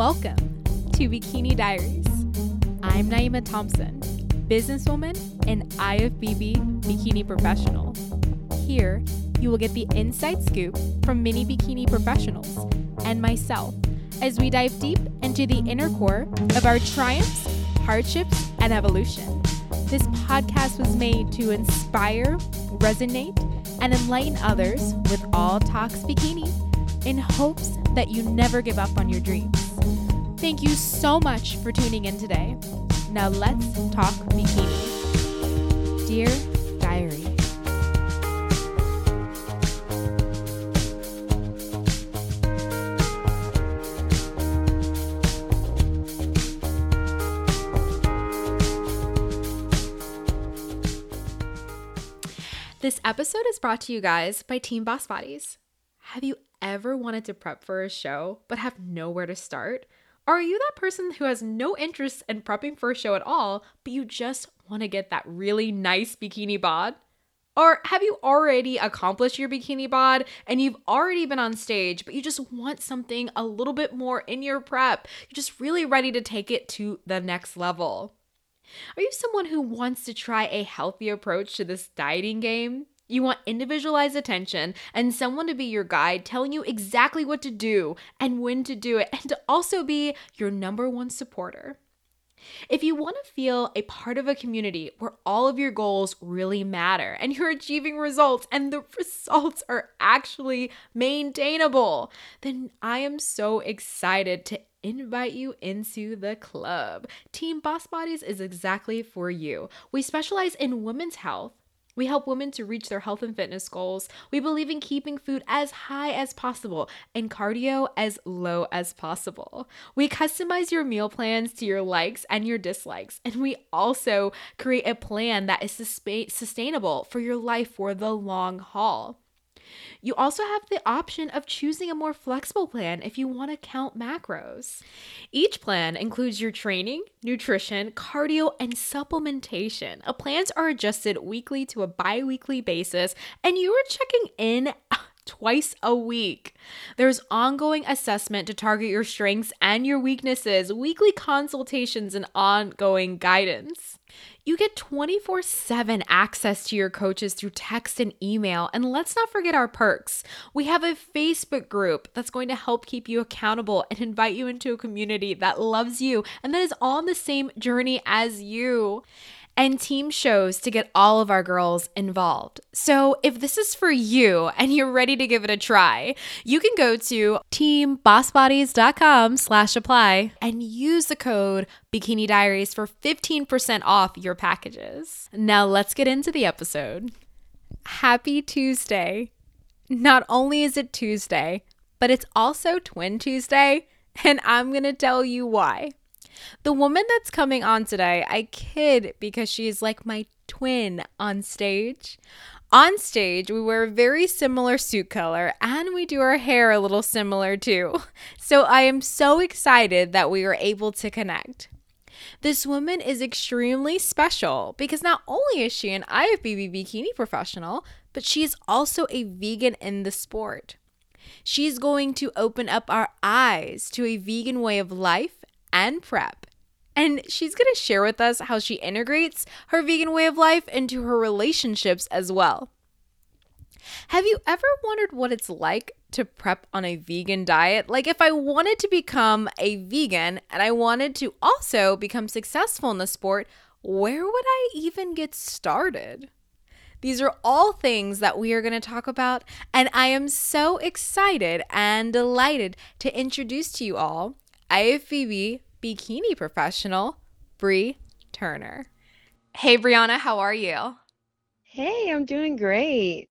Welcome to Bikini Diaries. I'm Naima Thompson, businesswoman and IFBB bikini professional. Here, you will get the inside scoop from many bikini professionals and myself as we dive deep into the inner core of our triumphs, hardships, and evolution. This podcast was made to inspire, resonate, and enlighten others with all talks bikini in hopes that you never give up on your dreams. Thank you so much for tuning in today. Now let's talk bikini. Dear Diary. This episode is brought to you guys by Team Boss Bodies. Have you ever wanted to prep for a show but have nowhere to start? Are you that person who has no interest in prepping for a show at all, but you just want to get that really nice bikini bod? Or have you already accomplished your bikini bod and you've already been on stage, but you just want something a little bit more in your prep? You're just really ready to take it to the next level. Are you someone who wants to try a healthy approach to this dieting game? You want individualized attention and someone to be your guide, telling you exactly what to do and when to do it, and to also be your number one supporter. If you want to feel a part of a community where all of your goals really matter and you're achieving results and the results are actually maintainable, then I am so excited to invite you into the club. Team Boss Bodies is exactly for you. We specialize in women's health we help women to reach their health and fitness goals. We believe in keeping food as high as possible and cardio as low as possible. We customize your meal plans to your likes and your dislikes, and we also create a plan that is sustainable for your life for the long haul. You also have the option of choosing a more flexible plan if you want to count macros. Each plan includes your training, nutrition, cardio, and supplementation. A plans are adjusted weekly to a bi weekly basis, and you are checking in twice a week. There's ongoing assessment to target your strengths and your weaknesses, weekly consultations, and ongoing guidance. You get 24 7 access to your coaches through text and email. And let's not forget our perks. We have a Facebook group that's going to help keep you accountable and invite you into a community that loves you and that is on the same journey as you and team shows to get all of our girls involved. So if this is for you and you're ready to give it a try, you can go to teambossbodies.com slash apply and use the code Bikini Diaries for 15% off your packages. Now let's get into the episode. Happy Tuesday. Not only is it Tuesday, but it's also Twin Tuesday, and I'm going to tell you why. The woman that's coming on today, I kid because she's like my twin on stage. On stage, we wear a very similar suit color and we do our hair a little similar too. So I am so excited that we were able to connect. This woman is extremely special because not only is she an IFBB bikini professional, but she is also a vegan in the sport. She's going to open up our eyes to a vegan way of life and prep. And she's going to share with us how she integrates her vegan way of life into her relationships as well. Have you ever wondered what it's like to prep on a vegan diet? Like, if I wanted to become a vegan and I wanted to also become successful in the sport, where would I even get started? These are all things that we are going to talk about, and I am so excited and delighted to introduce to you all IFBB bikini professional, Bre Turner. Hey, Brianna, how are you? Hey, I'm doing great.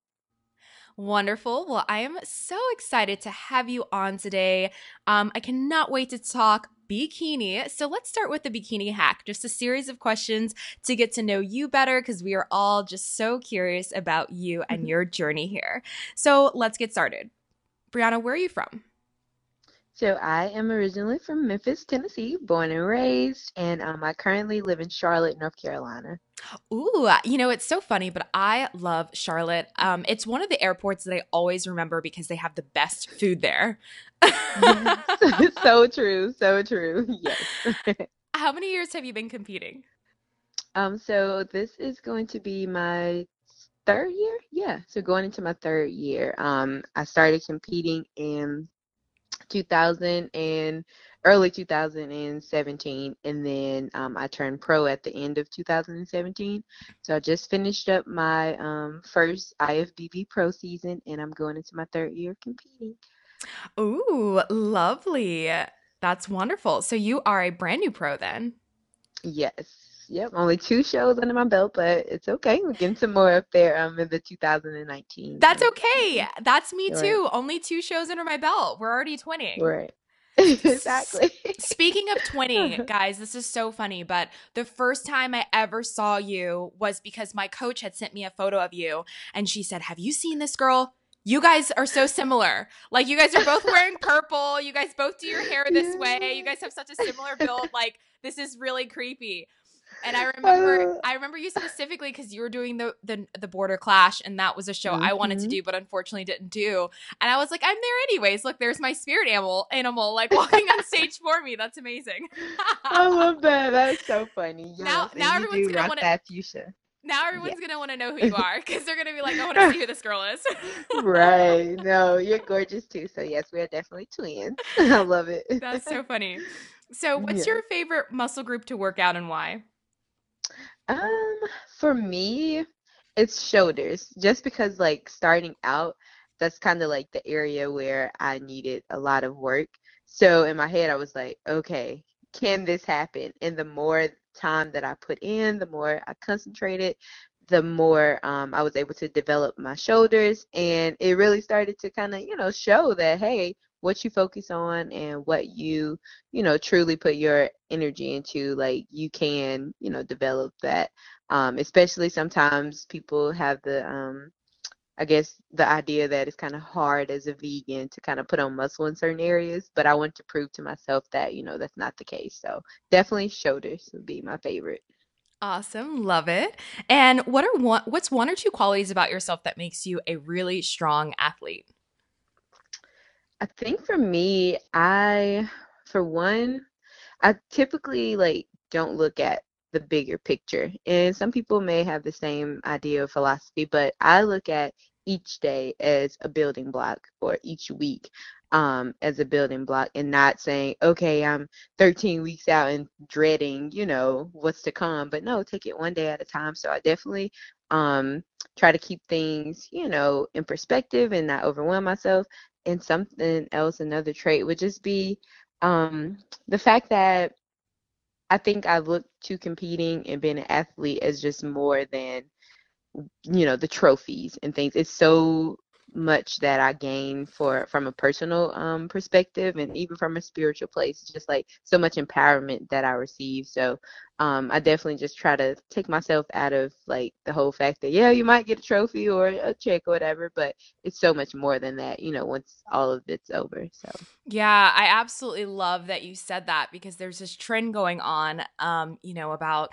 Wonderful. Well, I am so excited to have you on today. Um, I cannot wait to talk bikini. So let's start with the bikini hack, just a series of questions to get to know you better because we are all just so curious about you and your journey here. So let's get started. Brianna, where are you from? So I am originally from Memphis, Tennessee, born and raised, and um, I currently live in Charlotte, North Carolina. Ooh, you know, it's so funny, but I love Charlotte. Um, it's one of the airports that I always remember because they have the best food there. yes. so true, so true. Yes. How many years have you been competing? Um, so this is going to be my third year. Yeah, so going into my third year. Um, I started competing in 2000 and early 2017 and then um, i turned pro at the end of 2017 so i just finished up my um, first ifbb pro season and i'm going into my third year competing. Ooh lovely. That's wonderful. So you are a brand new pro then? Yes Yep, only two shows under my belt, but it's okay. We're getting some more up there um in the 2019. That's okay. That's me too. Right. Only two shows under my belt. We're already twinning. Right. exactly. Speaking of twinning, guys, this is so funny, but the first time I ever saw you was because my coach had sent me a photo of you and she said, Have you seen this girl? You guys are so similar. Like you guys are both wearing purple. You guys both do your hair this way. You guys have such a similar build. Like this is really creepy. And I remember, uh, I remember you specifically because you were doing the, the the Border Clash, and that was a show mm-hmm. I wanted to mm-hmm. do, but unfortunately didn't do. And I was like, I'm there anyways. Look, there's my spirit animal, animal, like walking on stage for me. That's amazing. I love that. That's so funny. Yes. Now, now everyone's gonna want that fuchsia. Now everyone's yeah. gonna want to know who you are because they're gonna be like, I want to see who this girl is. right. No, you're gorgeous too. So yes, we are definitely twins. I love it. That's so funny. So, what's yeah. your favorite muscle group to work out and why? Um, for me, it's shoulders. Just because like starting out, that's kind of like the area where I needed a lot of work. So in my head, I was like, okay, can this happen? And the more time that I put in, the more I concentrated, the more um, I was able to develop my shoulders. And it really started to kind of, you know, show that, hey, what you focus on and what you you know truly put your energy into like you can you know develop that um especially sometimes people have the um I guess the idea that it's kind of hard as a vegan to kind of put on muscle in certain areas, but I want to prove to myself that, you know, that's not the case. So definitely shoulders would be my favorite. Awesome, love it. And what are one what's one or two qualities about yourself that makes you a really strong athlete? I think for me, I, for one, I typically like don't look at the bigger picture. And some people may have the same idea of philosophy, but I look at each day as a building block or each week um, as a building block and not saying, okay, I'm 13 weeks out and dreading, you know, what's to come. But no, take it one day at a time. So I definitely um, try to keep things, you know, in perspective and not overwhelm myself and something else, another trait would just be um, the fact that I think I look to competing and being an athlete as just more than, you know, the trophies and things. It's so much that I gain for from a personal um, perspective and even from a spiritual place. Just like so much empowerment that I receive. So um, I definitely just try to take myself out of like the whole fact that yeah, you might get a trophy or a check or whatever, but it's so much more than that. You know, once all of it's over. So yeah, I absolutely love that you said that because there's this trend going on. Um, you know about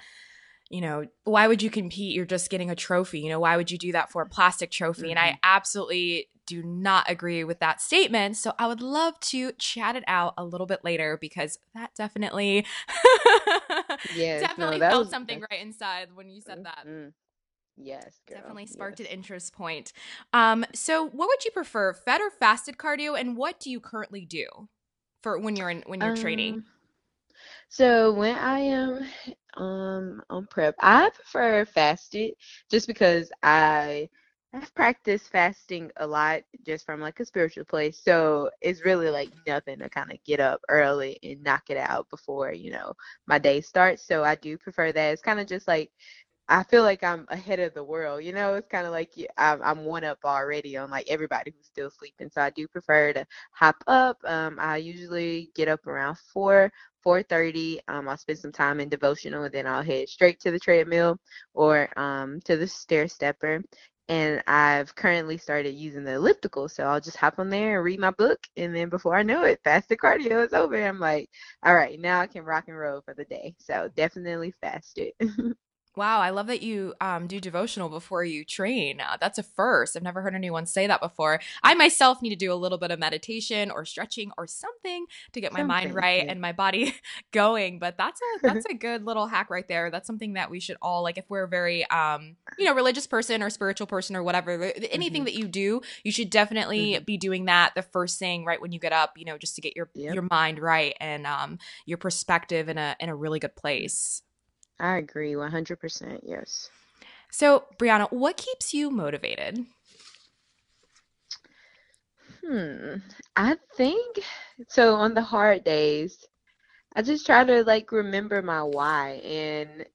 you know, why would you compete? You're just getting a trophy. You know, why would you do that for a plastic trophy? Mm-hmm. And I mm-hmm. absolutely do not agree with that statement. So I would love to chat it out a little bit later because that definitely yes, definitely no, felt was, something right inside when you said that. Mm-hmm. Yes, girl. definitely sparked yes. an interest point. Um, so what would you prefer, fed or fasted cardio, and what do you currently do for when you're in when you're um, training? So when I am um on prep, I prefer fasted just because I I've practiced fasting a lot just from like a spiritual place. So it's really like nothing to kind of get up early and knock it out before, you know, my day starts. So I do prefer that. It's kind of just like I feel like I'm ahead of the world. You know, it's kind of like I'm, I'm one up already on like everybody who's still sleeping. So I do prefer to hop up. Um, I usually get up around four, 4.30 um, i'll spend some time in devotional and then i'll head straight to the treadmill or um, to the stair stepper and I've currently started using the elliptical. So I'll just hop on there and read my book, and then before I know it, fasted cardio is over. I'm like, all right, now I can rock and roll for the day. So definitely fasted. Wow, I love that you um, do devotional before you train. Uh, that's a first. I've never heard anyone say that before. I myself need to do a little bit of meditation or stretching or something to get my something, mind right and my body going. But that's a that's a good little hack right there. That's something that we should all like. If we're a very um, you know religious person or spiritual person or whatever, anything mm-hmm. that you do, you should definitely mm-hmm. be doing that the first thing right when you get up. You know, just to get your yep. your mind right and um, your perspective in a in a really good place. I agree 100%. Yes. So, Brianna, what keeps you motivated? Hmm. I think so on the hard days, I just try to like remember my why and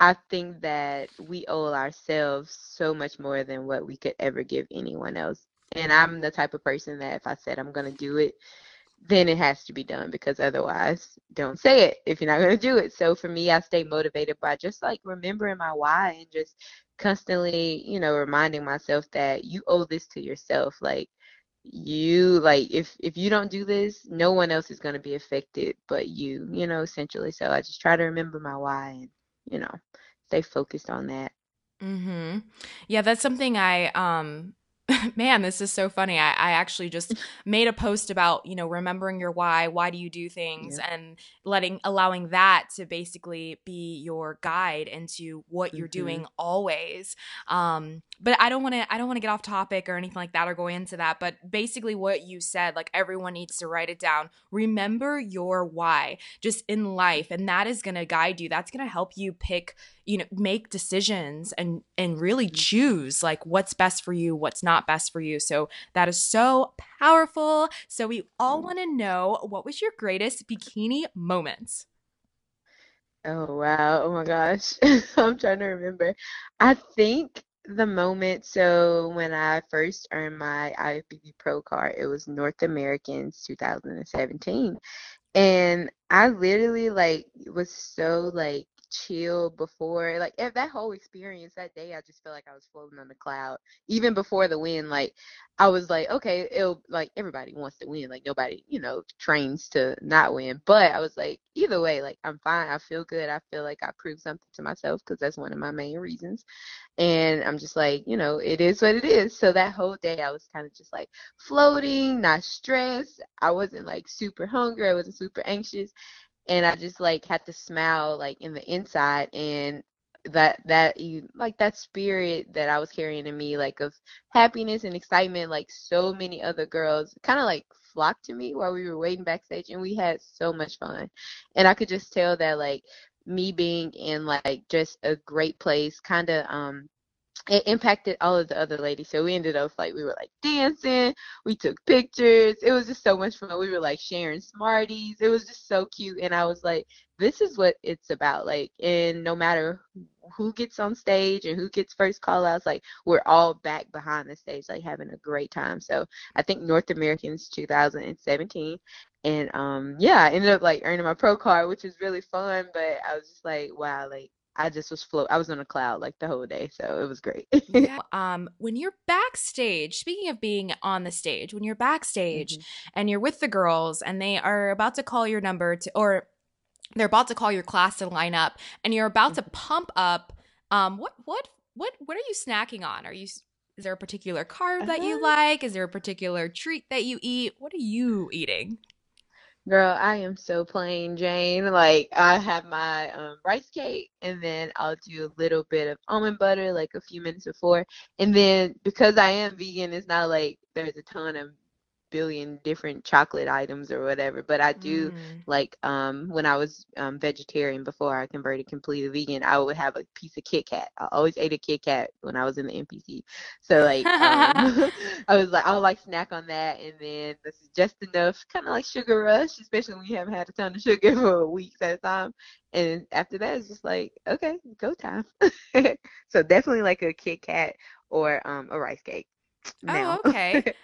I think that we owe ourselves so much more than what we could ever give anyone else. And I'm the type of person that if I said I'm going to do it, then it has to be done because otherwise don't say it if you're not going to do it. So for me i stay motivated by just like remembering my why and just constantly you know reminding myself that you owe this to yourself. Like you like if if you don't do this no one else is going to be affected but you you know essentially. So i just try to remember my why and you know stay focused on that. Mhm yeah that's something i um man, this is so funny. I, I actually just made a post about, you know, remembering your why. Why do you do things? Yeah. And letting, allowing that to basically be your guide into what mm-hmm. you're doing always. Um, but I don't want to, I don't want to get off topic or anything like that or go into that. But basically, what you said, like everyone needs to write it down. Remember your why just in life. And that is going to guide you. That's going to help you pick you know make decisions and and really mm-hmm. choose like what's best for you what's not best for you. So that is so powerful. So we all mm-hmm. want to know what was your greatest bikini moment? Oh wow. Oh my gosh. I'm trying to remember. I think the moment so when i first earned my ifbb pro card it was north americans 2017 and i literally like was so like chill before like eh, that whole experience that day i just felt like i was floating on the cloud even before the win like i was like okay it'll like everybody wants to win like nobody you know trains to not win but i was like either way like i'm fine i feel good i feel like i proved something to myself because that's one of my main reasons and i'm just like you know it is what it is. So that whole day i was kind of just like floating not stressed i wasn't like super hungry i wasn't super anxious and I just like had to smile like in the inside and that that you like that spirit that I was carrying in me like of happiness and excitement like so many other girls kind of like flocked to me while we were waiting backstage and we had so much fun. And I could just tell that like me being in like just a great place kind of um it impacted all of the other ladies. So we ended up like we were like dancing, we took pictures. It was just so much fun. We were like sharing Smarties. It was just so cute. And I was like, this is what it's about. Like, and no matter who gets on stage and who gets first call outs, like we're all back behind the stage, like having a great time. So I think North Americans 2017. And um yeah, I ended up like earning my pro card, which was really fun. But I was just like, wow, like I just was float. I was on a cloud like the whole day, so it was great. yeah. Um, when you're backstage, speaking of being on the stage, when you're backstage mm-hmm. and you're with the girls and they are about to call your number to, or they're about to call your class to line up, and you're about mm-hmm. to pump up. Um, what what what what are you snacking on? Are you is there a particular carb that you uh-huh. like? Is there a particular treat that you eat? What are you eating? Girl, I am so plain Jane. Like I have my um, rice cake and then I'll do a little bit of almond butter like a few minutes before. And then because I am vegan, it's not like there's a ton of billion different chocolate items or whatever. But I do mm. like um when I was um, vegetarian before I converted completely vegan, I would have a piece of Kit Kat. I always ate a Kit Kat when I was in the NPC. So like um, I was like I would like snack on that, and then this is just enough, kind of like sugar rush, especially when you haven't had a ton of sugar for weeks at a time. And after that, it's just like okay, go time. so definitely like a Kit Kat or um a rice cake. Now. Oh, okay.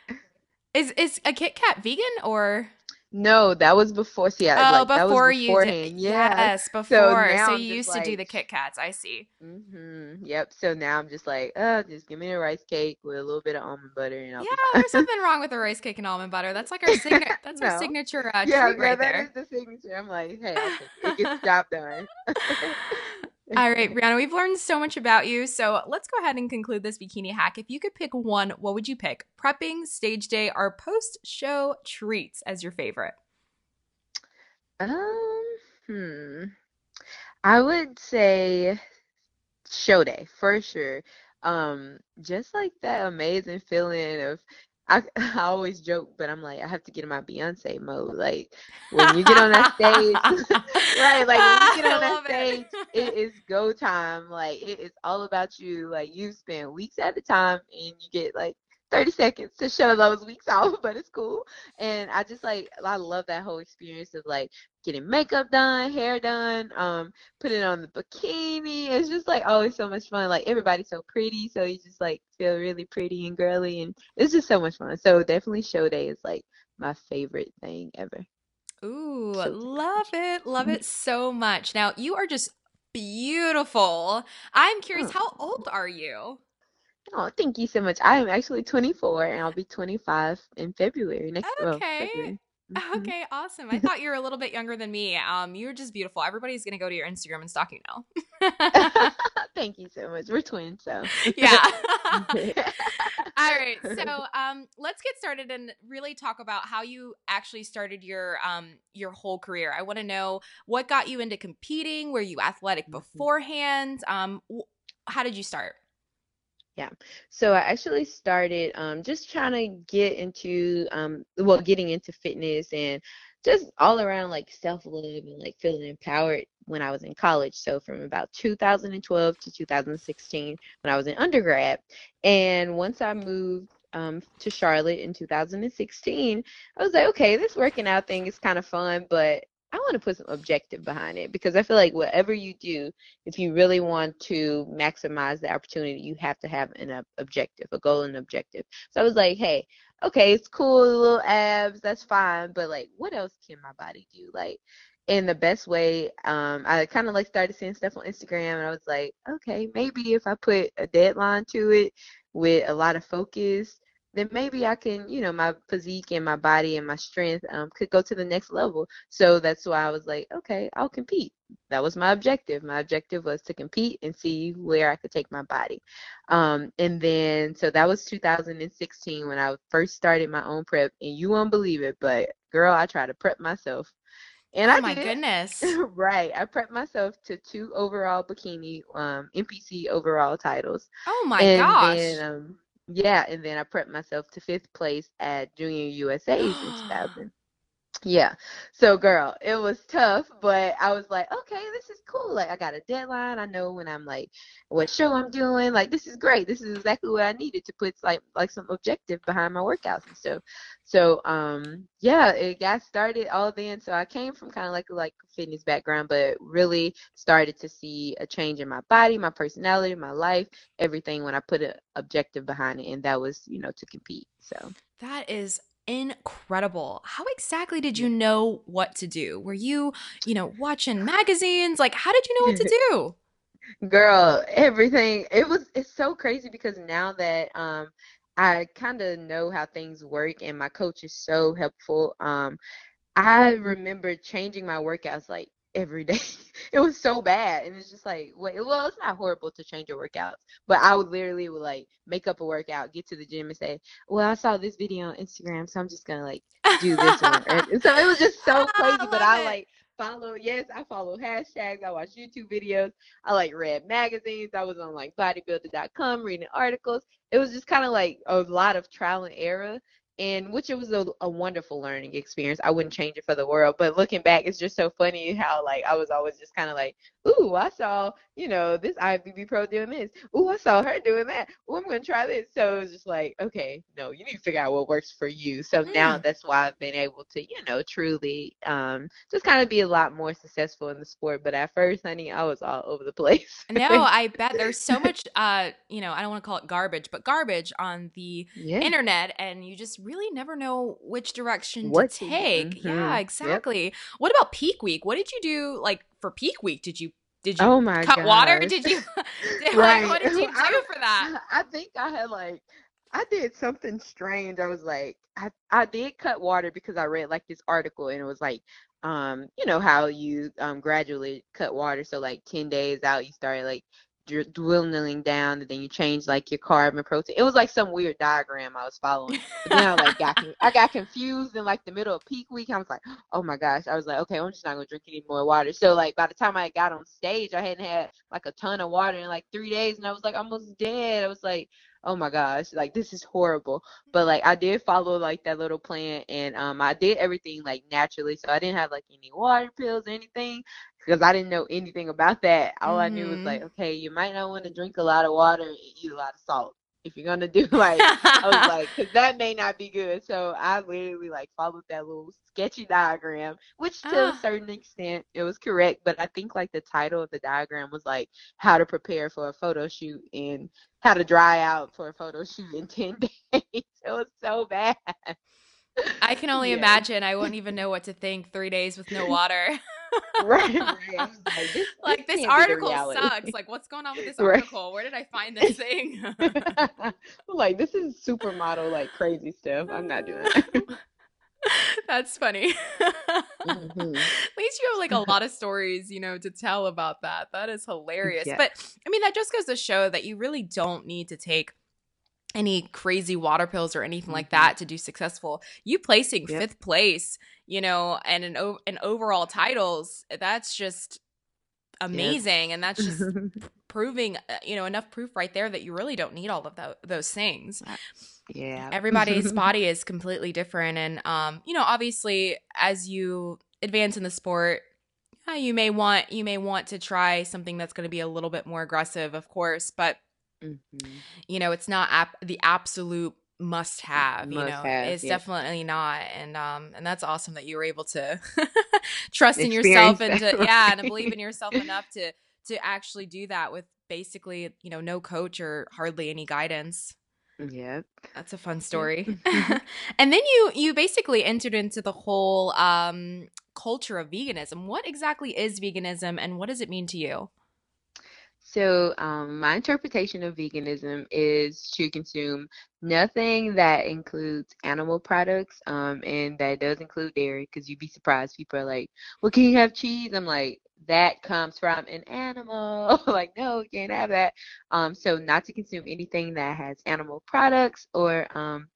Is is a Kit Kat vegan or? No, that was before. See, I, Oh, like that was before you did. Yeah. Yes, before. now So you used to do the Kit Kats. I see. Mm-hmm, Yep. So now I'm just like, uh, just give me a rice cake with a little bit of almond butter, and I'll Yeah, there's something wrong with a rice cake and almond butter. That's like our signature. That's our signature uh, Yeah, treat yeah, right that there. is the signature. I'm like, hey, it. It gets job done. All right, Brianna, we've learned so much about you. So let's go ahead and conclude this bikini hack. If you could pick one, what would you pick? Prepping, stage day, or post show treats as your favorite? Um, hmm. I would say show day for sure. Um, just like that amazing feeling of I, I always joke, but I'm like I have to get in my Beyonce mode. Like when you get on that stage, right? Like when you get on that stage, it is go time. Like it is all about you. Like you spend weeks at a time, and you get like 30 seconds to show those weeks off, but it's cool. And I just like I love that whole experience of like getting makeup done, hair done, um, putting on the bikini. It's just like always so much fun. Like everybody's so pretty, so you just like feel really pretty and girly, and it's just so much fun. So definitely show day is like my favorite thing ever. Ooh, So love it. Love it so much. Now, you are just beautiful. I'm curious, how old are you? oh, thank you so much. I am actually 24 and I'll be 25 in February next, well, Okay. February. Mhm. Okay, awesome. I thought you were a little bit younger than me. Um, you're just beautiful. Everybody's gonna go to your Instagram and stalk you now. Thank you so much. We're twins, so. yeah. All right. So, um, let's get started and really talk about how you actually started your um your whole career. I want to know what got you into competing. Were you athletic Mhm. beforehand? Um, how did you start? So I actually started um, just trying to get into um, well, getting into fitness and just all around like self-love and like feeling empowered when I was in college. So from about 2012 to 2016 when I was in undergrad. And once I moved um, to Charlotte in 2016, I was like, okay, this working out thing is kind of fun, but I want to put some objective behind it because I feel like whatever you do, if you really want to maximize the opportunity, you have to have an objective, a goal and objective. So I was like, hey, okay, it's cool, little abs, that's fine, but like, what else can my body do? Like, in the best way, um, I kind of like started seeing stuff on Instagram, and I was like, okay, maybe if I put a deadline to it with a lot of focus, then maybe I can, you know, my physique and my body and my strength um, could go to the next level. So that's why I was like, okay, I'll compete that was my objective. My objective was to compete and see where I could take my body. Um, and then, so that was 2016 when I first started my own prep. And you won't believe it, but girl, I tried to prep myself. And I oh I my did. goodness. right. I prepped myself to two overall bikini, um, NPC overall titles. Oh my and gosh. then, um, yeah, and then I prepped myself to fifth place at Junior USA's in 2000. Yeah. So, girl, it was tough, but I was like, okay, this is cool. Like, I got a deadline. I know when I'm like, what show I'm doing. Like, this is great. This is exactly what I needed to put like like some objective behind my workouts and stuff. So, um, yeah, it got started all then. So I came from kind of like like fitness background, but really started to see a change in my body, my personality, my life, everything when I put an objective behind it, and that was, you know, to compete. So. That is incredible. How exactly did you know what to do? Were you, you know, watching magazines? Like, how did you know what to do? Girl, everything. It was it's so crazy because now that um I kind of know how things work and my coach is so helpful. Um I remember changing my workouts like every day. it was so bad and it's just like well, it's not horrible to change your workouts, but I would literally would like make up a workout, get to the gym and say, "Well, I saw this video on Instagram, so I'm just going to like do this one." And so it was just so crazy, I but I like follow yes i follow hashtags i watch youtube videos i like read magazines i was on like bodybuilding.com reading articles it was just kind of like a lot of trial and error and which it was a, a wonderful learning experience. I wouldn't change it for the world but looking back it's just so funny how like i was always just kind of like ooh i saw you know this IFBB pro doing this. Ooh i saw her doing that. Ooh i'm gonna try this. So it was just like okay no you need to figure out what works for you. So now Mm. that's why i've been able to you know truly um just kind of be a lot more successful in the sport. But at first honey i was all over the place. No, I bet there's so much uh, you know, I don't want to call it garbage, but garbage on the yeah. internet and you just really never know which direction What to take. Yeah, Mhm. Yep. exactly. What about peak week? What did you do like for peak week? Did you did you Oh my cut water? Did you did, like, Right. what did you I do don't- for that? I think I had like I did something strange. I was like I I did cut water because I read like this article and it was like um you know how you um gradually cut water so like 10 days out you started like dr- dwindling down and then you change like your carb and protein. It was like some weird diagram I was following. But then I like got I got confused in like the middle of peak week. I was like, oh my gosh. I was like, okay, I'm just not gonna drink any more water. So like by the time I got on stage, I hadn't had like a ton of water in like three days, and I was like almost dead. I was like, oh my gosh, like this is horrible. But like I did follow like that little plan, and um I did everything like naturally, so I didn't have like any water pills or anything because I didn't know anything about that. All I knew was like, okay, you might not want to drink a lot of water and eat a lot of salt if you're gonna do like I was like, because that may not be good. So I literally like followed that little sketchy diagram, which to Ah. a certain extent it was correct. But I think like the title of the diagram was like how to prepare for a photo shoot and how to dry out for a photo shoot in ten days. It was so bad. I can only Yeah. imagine. I wouldn't even know what to think. Three days with no water. right, right. Like, this, like this the article sucks. Like, what's going on with this Right. article? Where did I find this thing? like this is supermodel like crazy stuff. I'm not doing that. That's funny. Mhm. At least you have like a lot of stories, you know, to tell about that. That is hilarious. Yeah. But I mean, that just goes to show that you really don't need to take any crazy water pills or anything like Mhm. that to do successful. You placing Yep. fifth place, you know, and an o- and overall titles, that's just amazing, and that's just proving, uh, you know, enough proof right there that you really don't need all of tho- those things yeah. everybody's body is completely different and um you know obviously as you advance in the sport uh, you may want you may want to try something that's going to be a little bit more aggressive of course but Mhm. you know it's not ap- the absolute must have you know Must-have, it's yeah. definitely not and um and that's awesome that you were able to trust in yourself and to yeah and to believe in yourself enough to to actually do that with basically you know no coach or hardly any guidance yeah that's a fun story. and then you you basically entered into the whole um culture of veganism. What exactly is veganism and what does it mean to you? So, um, my interpretation of veganism is to consume nothing that includes animal products, um, and that does include dairy, because you'd be surprised. People are like, "Well, can you have cheese?" I'm like, "That comes from an animal." Like, no, you can't have that. Um, so not to consume anything that has animal products or, um,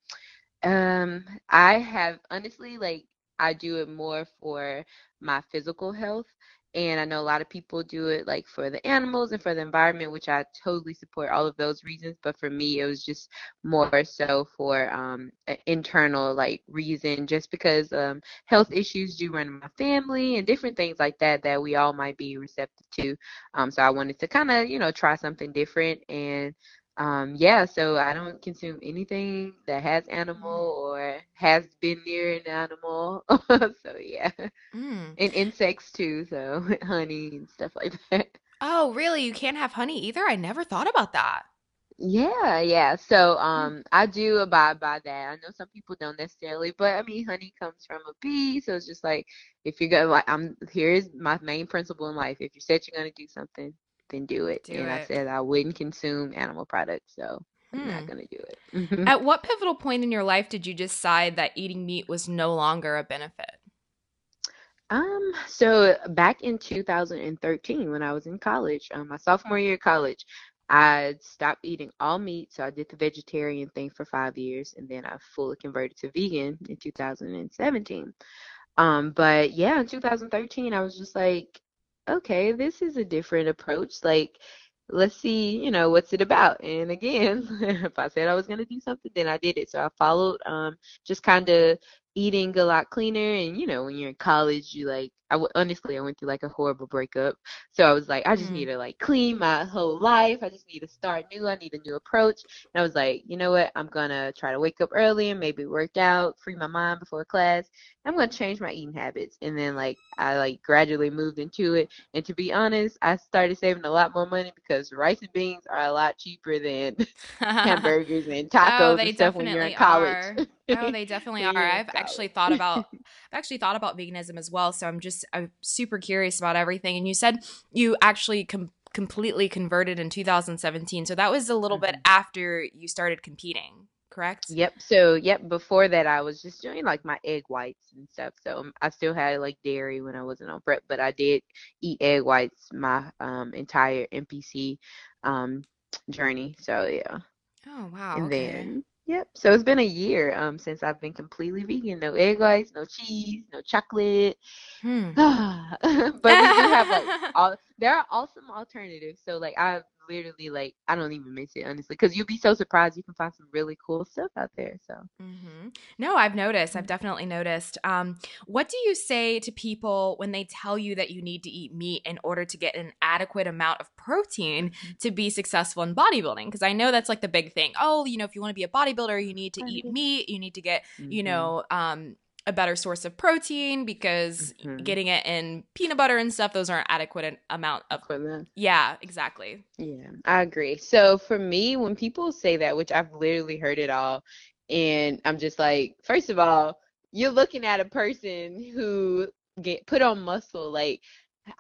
um, I have honestly like I do it more for my physical health. And I know a lot of people do it like for the animals and for the environment, which I totally support all of those reasons. But for me, it was just more so for um, an internal like reason, just because um, health issues do run in my family and different things like that that we all might be receptive to. Um, so I wanted to kind of, you know, try something different. And um, yeah, so I don't consume anything that has animal or has been near an animal. So yeah. Mm. And insects too, so honey and stuff like that. Oh, really? You can't have honey either? I never thought about that. Yeah, yeah. So um I do abide by that. I know some people don't necessarily, but I mean honey comes from a bee, so it's just like if you're gonna like I'm here's my main principle in life. If you said you're gonna do something, then do it. Do and I said I wouldn't consume animal products, so I'm Hmm. not gonna do it. At what pivotal point in your life did you decide that eating meat was no longer a benefit? Um, so back in 2013, when I was in college, um, my sophomore year of college, I stopped eating all meat, so I did the vegetarian thing for five years, and then I fully converted to vegan in 2017. Um, but yeah, in 2013, I was just like, okay, this is a different approach. Like, let's see, you know, what's it about? And again, if I said I was gonna do something, then I did it. So I followed, um, just kind of eating a lot cleaner. And you know, when you're in college, you like, I w- honestly, I went through like a horrible breakup. So I was like, I just Mm. need to like clean my whole life. I just need to start new. I need a new approach. And I was like, you know what? I'm gonna try to wake up early and maybe work out, free my mind before class. I'm gonna change my eating habits. And then like I like gradually moved into it. And to be honest, I started saving a lot more money because rice and beans are a lot cheaper than hamburgers and tacos oh, they and stuff when you're in definitely college. are. Oh, they definitely are. I've actually thought about I've actually thought about veganism as well. So I'm just I'm super curious about everything. And you said you actually com- completely converted in 2017. So that was a little mm-hmm. bit after you started competing, correct? Yep. So yep. Before that, I was just doing like my egg whites and stuff. So um, I still had like dairy when I wasn't on prep, but I did eat egg whites my um, entire NPC um, journey. So yeah. Oh wow. And okay. then Yep. So it's been a year um since I've been completely vegan. No egg whites, no cheese, no chocolate. Hmm. but we do have like all there are awesome alternatives. So like I literally like I don't even miss it honestly because you'll be so surprised you can find some really cool stuff out there. So mm-hmm. no, I've noticed. I've definitely noticed. Um, what do you say to people when they tell you that you need to eat meat in order to get an adequate amount of protein mm-hmm. to be successful in bodybuilding? Because I know that's like the big thing. Oh, you know, if you want to be a bodybuilder, you need to eat meat. You need to get mm-hmm. you know um a better source of protein because mm-hmm. getting it in peanut butter and stuff those aren't adequate amount of equipment. Yeah, exactly. Yeah, I agree. So for me, when people say that, which I've literally heard it all, and I'm just like, first of all, you're looking at a person who get put on muscle like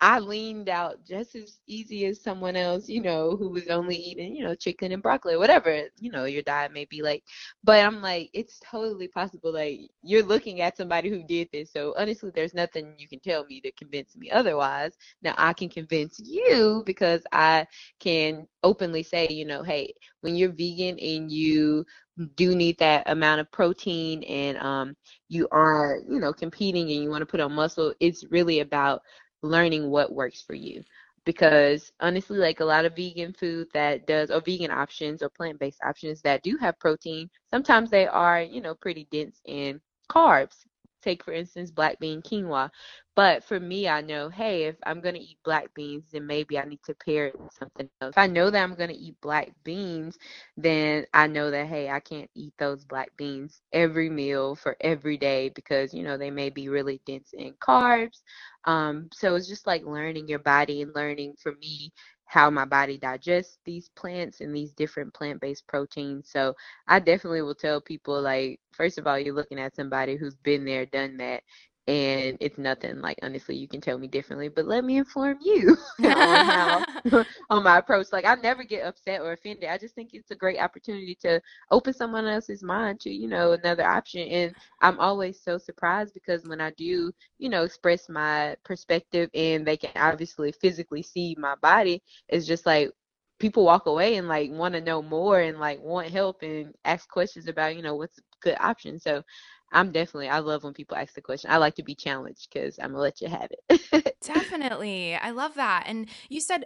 I leaned out just as easy as someone else, you know, who was only eating, you know, chicken and broccoli, whatever, you know, your diet may be like. But I'm like, it's totally possible. Like, you're looking at somebody who did this. So honestly, there's nothing you can tell me to convince me otherwise. Now, I can convince you because I can openly say, you know, hey, when you're vegan and you do need that amount of protein and um, you are, you know, competing and you want to put on muscle, it's really about learning what works for you. Because honestly like a lot of vegan food that does or vegan options or plant-based options that do have protein sometimes they are you know pretty dense in carbs. Take for instance black bean quinoa but for me i know hey if i'm going to eat black beans then maybe i need to pair it with something else if i know that i'm going to eat black beans then i know that hey i can't eat those black beans every meal for every day because you know they may be really dense in carbs um, so it's just like learning your body and learning for me how my body digests these plants and these different plant-based proteins. So I definitely will tell people like first of all you're looking at somebody who's been there, done that and it's nothing like honestly you can tell me differently but let me inform you on how on my approach like i never get upset or offended i just think it's a great opportunity to open someone else's mind to you know another option and i'm always so surprised because when i do you know express my perspective and they can obviously physically see my body it's just like people walk away and like want to know more and like want help and ask questions about you know what's a good option so I'm definitely I love when people ask the question. I like to be challenged because I'm gonna let you have it. definitely. I love that. And you said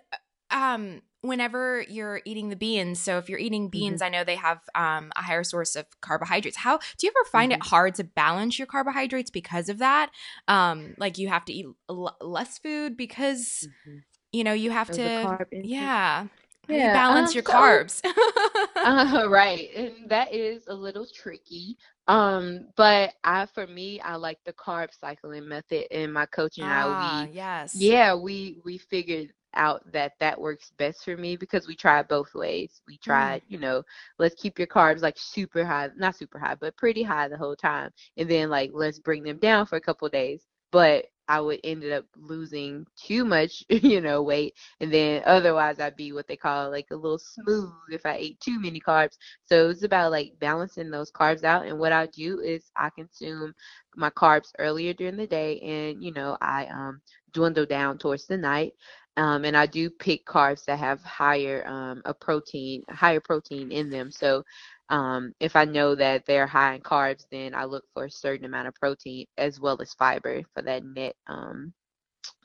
um whenever you're eating the beans so if you're eating beans mm-hmm. i know they have um, a higher source of carbohydrates how do you ever find mm-hmm. it hard to balance your carbohydrates because of that um like you have to eat l- less food because mm-hmm. you know you have to yeah yeah, balance um, your carbs. uh, right, and that is a little tricky. Um, but I, for me, I like the carb cycling method, and my coach and ah, I, we, yes, yeah, we we figured out that that works best for me because we tried both ways. We mm. tried, mm. you know, let's keep your carbs like super high, not super high, but pretty high the whole time, and then like let's bring them down for a couple days. But I would ended up losing too much, you know, weight, and then otherwise I'd be what they call like a little smooth if I ate too many carbs. So it's about like balancing those carbs out. And what I do is I consume my carbs earlier during the day, and you know I um dwindle down towards the night. Um, and I do pick carbs that have higher um, a protein, higher protein in them. So um, if I know that they're high in carbs, then I look for a certain amount of protein as well as fiber for that net um,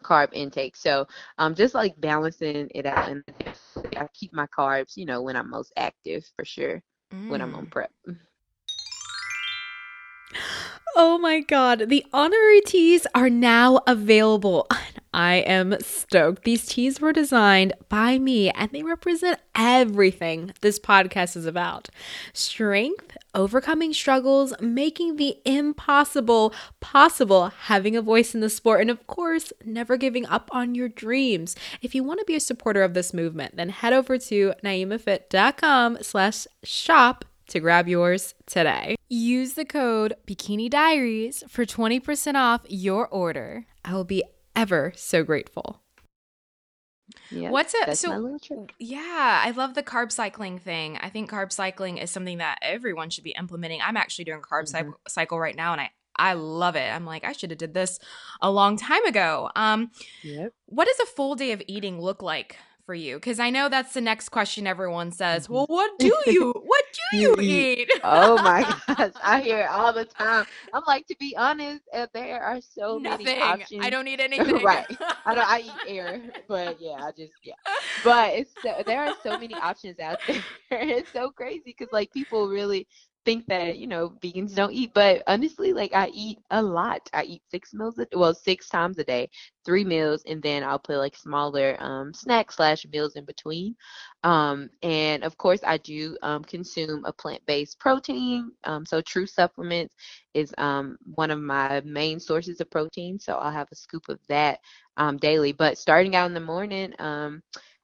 carb intake. So um, just like balancing it out, and I keep my carbs, you know, when I'm most active for sure, mm. when I'm on mm. prep. Oh my god, the honorary tees are now available. I am stoked. These tees were designed by me and they represent everything this podcast is about strength, overcoming struggles, making the impossible possible, having a voice in the sport, and of course, never giving up on your dreams. If you want to be a supporter of this movement, then head over to naimafit.com slash shop to grab yours today. Use the code Bikini Diaries for 20% off your order. I will be ever so grateful. Yeah, What's it? So, yeah, I love the carb cycling thing. I think carb cycling is something that everyone should be implementing. I'm actually doing carb Mhm. cycle cycle right now, and I I love it. I'm like, I should have did this a long time ago. Um, Yep. what does a full day of eating look like for you? Because I know that's the next question everyone says. Mhm. Well, what do you what do you eat. Oh my gosh, I hear it all the time. I'm like, to be honest, uh, there are so many Nothing. options. I don't eat anything. Right. I don't. I eat air, but yeah, I just yeah. But it's so, there are so many options out there. It's so crazy because like people really think that you know vegans don't eat, but honestly, like I eat a lot. I eat six meals a well six times a day, three meals, and then I'll put like smaller um snacks slash meals in between. Um, and of course, I do um consume a plant-based protein. Um, so True Supplements is um one of my main sources of protein. So I'll have a scoop of that um, daily. But starting out in the morning, um,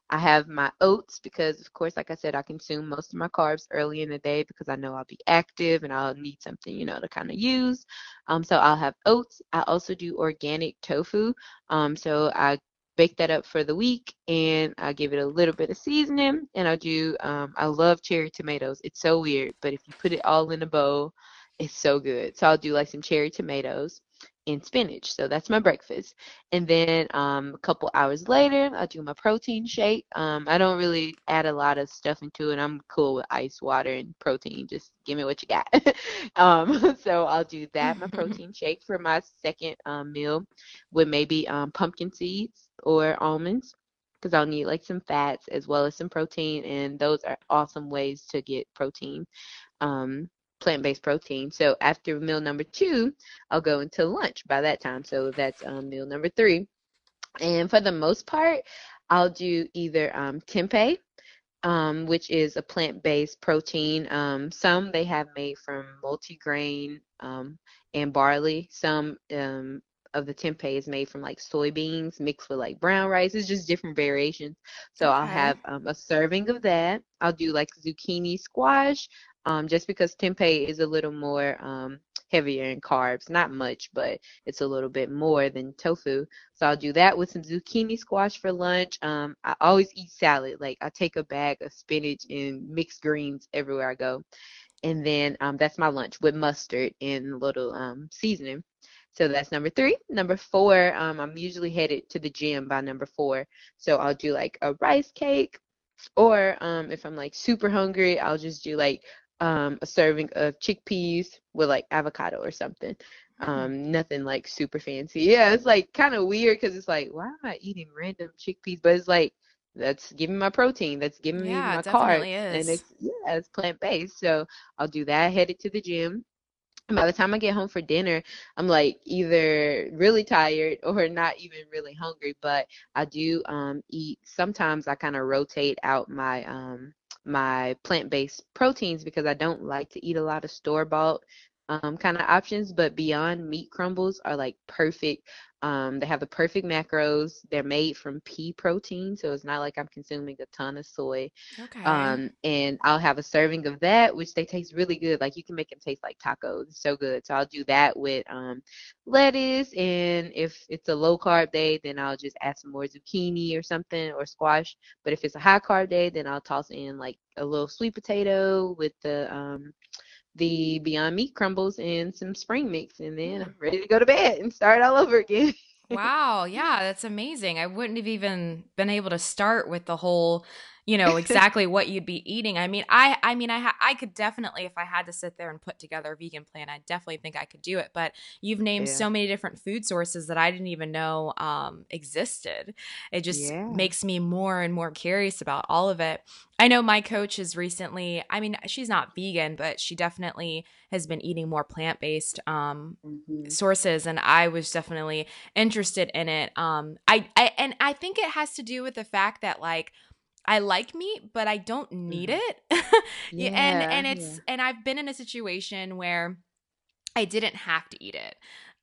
I have my oats because, of course, like I said, I consume most of my carbs early in the day because I know I'll be active and I'll need something, you know, to kind of use. Um, so I'll have oats. I also do organic tofu. Um, so I bake that up for the week and I give it a little bit of seasoning and I'll do, um, I love cherry tomatoes. It's so weird, but if you put it all in a bowl, it's so good. So I'll do like some cherry tomatoes and spinach. So that's my breakfast. And then um, a couple hours later, I'll do my protein shake. Um, I don't really add a lot of stuff into it. I'm cool with ice water and protein. Just give me what you got. um, so I'll do that, my protein shake for my second um, meal with maybe um, pumpkin seeds or almonds because I'll need like some fats as well as some protein. And those are awesome ways to get protein. Um, plant-based protein. So after meal number two, I'll go into lunch by that time. So that's um, meal number three. And for the most part, I'll do either um, tempeh, um, which is a plant-based protein. Um, some they have made from multigrain um, and barley. Some um, of the tempeh is made from like soybeans mixed with like brown rice. It's just different variations. So I'll have um, a serving of that. I'll do like zucchini squash, um, just because tempeh is a little more um, heavier in carbs. Not much, but it's a little bit more than tofu. So I'll do that with some zucchini squash for lunch. Um, I always eat salad. Like I take a bag of spinach and mixed greens everywhere I go. And then um, that's my lunch with mustard and a little um, seasoning. So that's number three. Number four, um, I'm usually headed to the gym by number four. So I'll do like a rice cake, or um, if I'm like super hungry, I'll just do like um, a serving of chickpeas with like avocado or something. Mm-hmm. Um, nothing like super fancy. Yeah, it's like kind of weird because it's like, why am I eating random chickpeas? But it's like that's giving my protein, that's giving me my carbs, and it's yeah, it's plant based. So I'll do that. Headed to the gym. And by the time I get home for dinner, I'm like either really tired or not even really hungry. But I do um, eat. Sometimes I kind of rotate out my um, my plant-based proteins because I don't like to eat a lot of store-bought um, kind of options. But Beyond Meat crumbles are like perfect. Um, they have the perfect macros. They're made from pea protein, so it's not like I'm consuming a ton of soy. Okay. Um, and I'll have a serving of that, which they taste really good. Like you can make them taste like tacos. It's so good. So I'll do that with um, lettuce, and if it's a low carb day, then I'll just add some more zucchini or something or squash. But if it's a high carb day, then I'll toss in like a little sweet potato with the um, the Beyond Meat crumbles and some spring mix, and then I'm mm. ready to go to bed and start all over again. Wow, yeah, that's amazing. I wouldn't have even been able to start with the whole, you know, exactly what you'd be eating. I mean, I I mean, I ha- I could definitely if I had to sit there and put together a vegan plan, I definitely think I could do it, but you've named Yeah. so many different food sources that I didn't even know um existed. It just Yeah. makes me more and more curious about all of it. I know my coach has recently, I mean, she's not vegan, but she definitely has been eating more plant-based um Mhm. sources and I was definitely interested in it. Um I, I and I think it has to do with the fact that like I like meat, but I don't need Mhm. it. yeah, and and it's yeah. and I've been in a situation where I didn't have to eat it.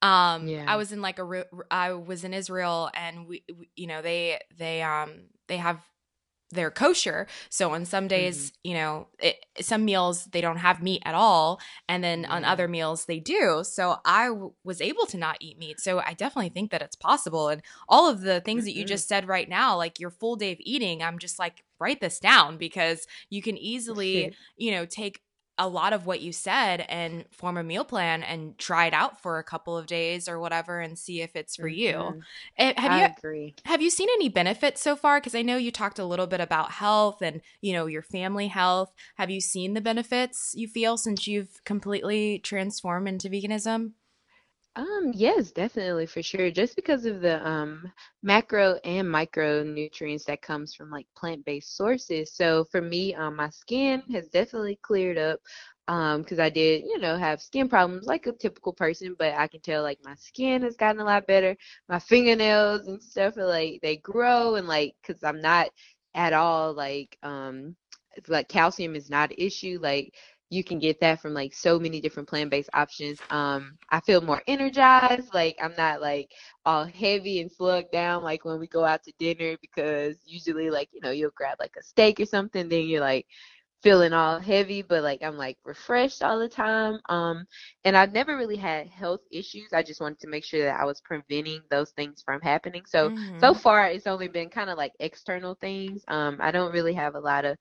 Um Yeah. I was in like a re- I was in Israel and we, we you know they they um they have they're kosher. So on some days, mm-hmm. you know, it, some meals they don't have meat at all, and then mm-hmm. on other meals they do. So I w- was able to not eat meat. So I definitely think that it's possible. And all of the things mm-hmm. that you mm-hmm. just said right now, like your full day of eating, I'm just like write this down because you can easily, you know, take a lot of what you said and form a meal plan and try it out for a couple of days or whatever and see if it's for mm-hmm. you. Eh, have I you agree. Have you seen any benefits so far? Because I know you talked a little bit about health and you know your family health. Have you seen the benefits you feel since you've completely transformed into veganism? Um, yes, definitely for sure. Just because of the um macro and micronutrients that comes from like plant-based sources. So for me, um, my skin has definitely cleared up. Um, because I did, you know, have skin problems like a typical person, but I can tell like my skin has gotten a lot better. My fingernails and stuff are like they grow and like because I'm not at all like um like calcium is not an issue. Like you can get that from like so many different plant-based options. Um i feel more energized like i'm not like all heavy and slugged down like when we go out to dinner because usually like you know you'll grab like a steak or something then you're like feeling all heavy but like i'm like refreshed all the time. Um and i've never really had health issues. I just wanted to make sure that i was preventing those things from happening. So mm-hmm. so far it's only been kind of like external things. Um i don't really have a lot of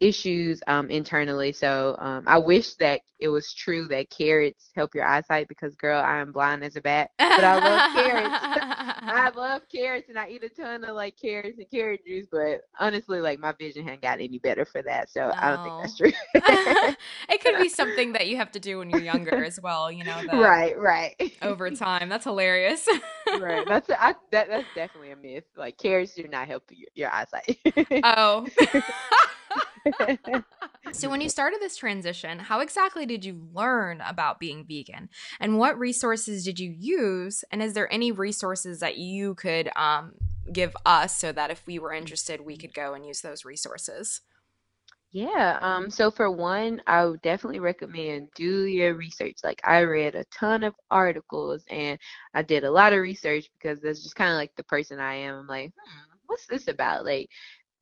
issues um, internally. So um, I wish that it was true that carrots help your eyesight because, girl, I am blind as a bat. But I love carrots. I love carrots and I eat a ton of like carrots and carrot juice. But honestly, like my vision hadn't got any better for that. So I don't think that's true. it could be something that you have to do when you're younger as well. You know, right, right. Over time, that's hilarious. right, that's a, I, that, that's definitely a myth. Like carrots do not help your, your eyesight. oh so, when you started this transition, how exactly did you learn about being vegan? And what resources did you use? And is there any resources that you could um, give us so that if we were interested, we could go and use those resources? Yeah, um, so for one, I would definitely recommend do your research. Like I read a ton of articles and I did a lot of research because that's just kind of like the person I am. I'm like, hmm, what's this about? Like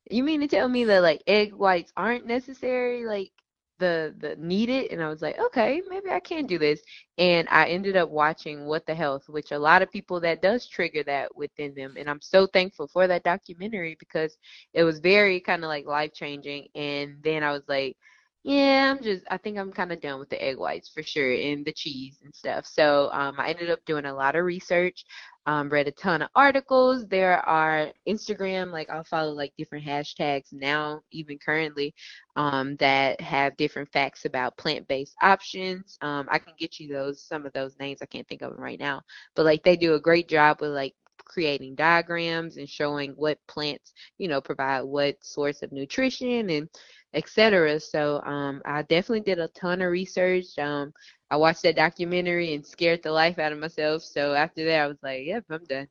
you mean to tell me that like egg whites aren't necessary like the the needed? And i was like okay maybe i can do this. And i ended up watching what the health which a lot of people that does trigger that within them. And i'm so thankful for that documentary because it was very kind of like life changing and then i was like yeah, I'm just, I think I'm kind of done with the egg whites for sure and the cheese and stuff. So um, I ended up doing a lot of research um, read a ton of articles. There are Instagram, like I'll follow like different hashtags now, even currently, um, that have different facts about plant-based options. Um, I can get you those, some of those names. I can't think of them right now, but like they do a great job with like creating diagrams and showing what plants, you know, provide what source of nutrition and etc. So um, I definitely did a ton of research. Um, I watched that documentary and scared the life out of myself. So after that, I was like, "Yep, I'm done."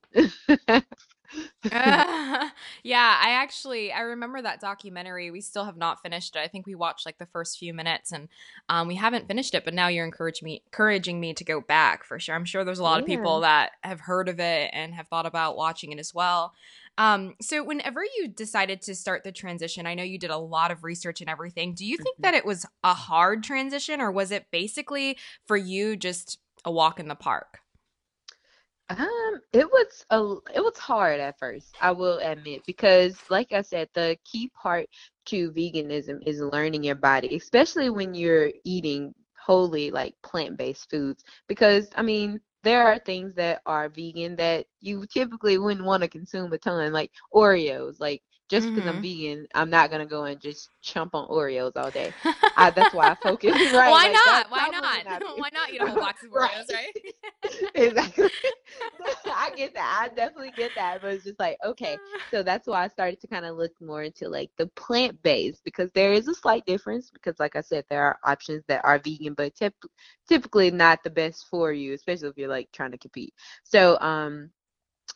uh, yeah, I actually I remember that documentary. We still have not finished it. I think we watched like the first few minutes, and um, we haven't finished it. But now you're encouraging me, encouraging me to go back for sure. I'm sure there's a lot yeah. of people that have heard of it and have thought about watching it as well. Um, so whenever you decided to start the transition, I know you did a lot of research and everything. Do you think mm-hmm. that it was a hard transition or was it basically for you just a walk in the park? Um, it was a it was hard at first, I will admit, because like I said, the key part to veganism is learning your body, especially when you're eating wholly like plant-based foods because I mean, there are things that are vegan that you typically wouldn't want to consume a ton, like Oreos. Like just because mm-hmm. I'm vegan, I'm not gonna go and just chump on Oreos all day. I, that's why I focus. Right? Why like, not? Why not? not why not eat a whole box of Oreos, right? exactly. I get that. I definitely get that. But it's just like, okay. So that's why I started to kind of look more into like the plant based because there is a slight difference because, like I said, there are options that are vegan, but tip- typically not the best for you, especially if you're like trying to compete. So, um,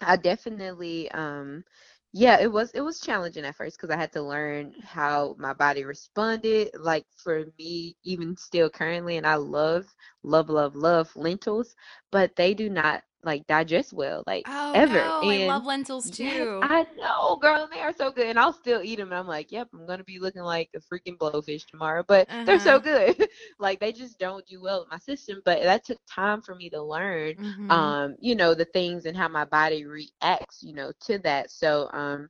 I definitely um yeah it was it was challenging at first because i had to learn how my body responded like for me even still currently and i love love love love lentils but they do not like digest well, like Oh ever. no, I love lentils yes, too. I know, girl, they are so good. And I'll still eat them. And I'm like, yep, I'm gonna be looking like a freaking blowfish tomorrow. But they're so Uh-huh. good. Like they just don't do well with my system. But that took time for me to learn, Mhm. um, you know, the things and how my body reacts, you know, to that. So, um,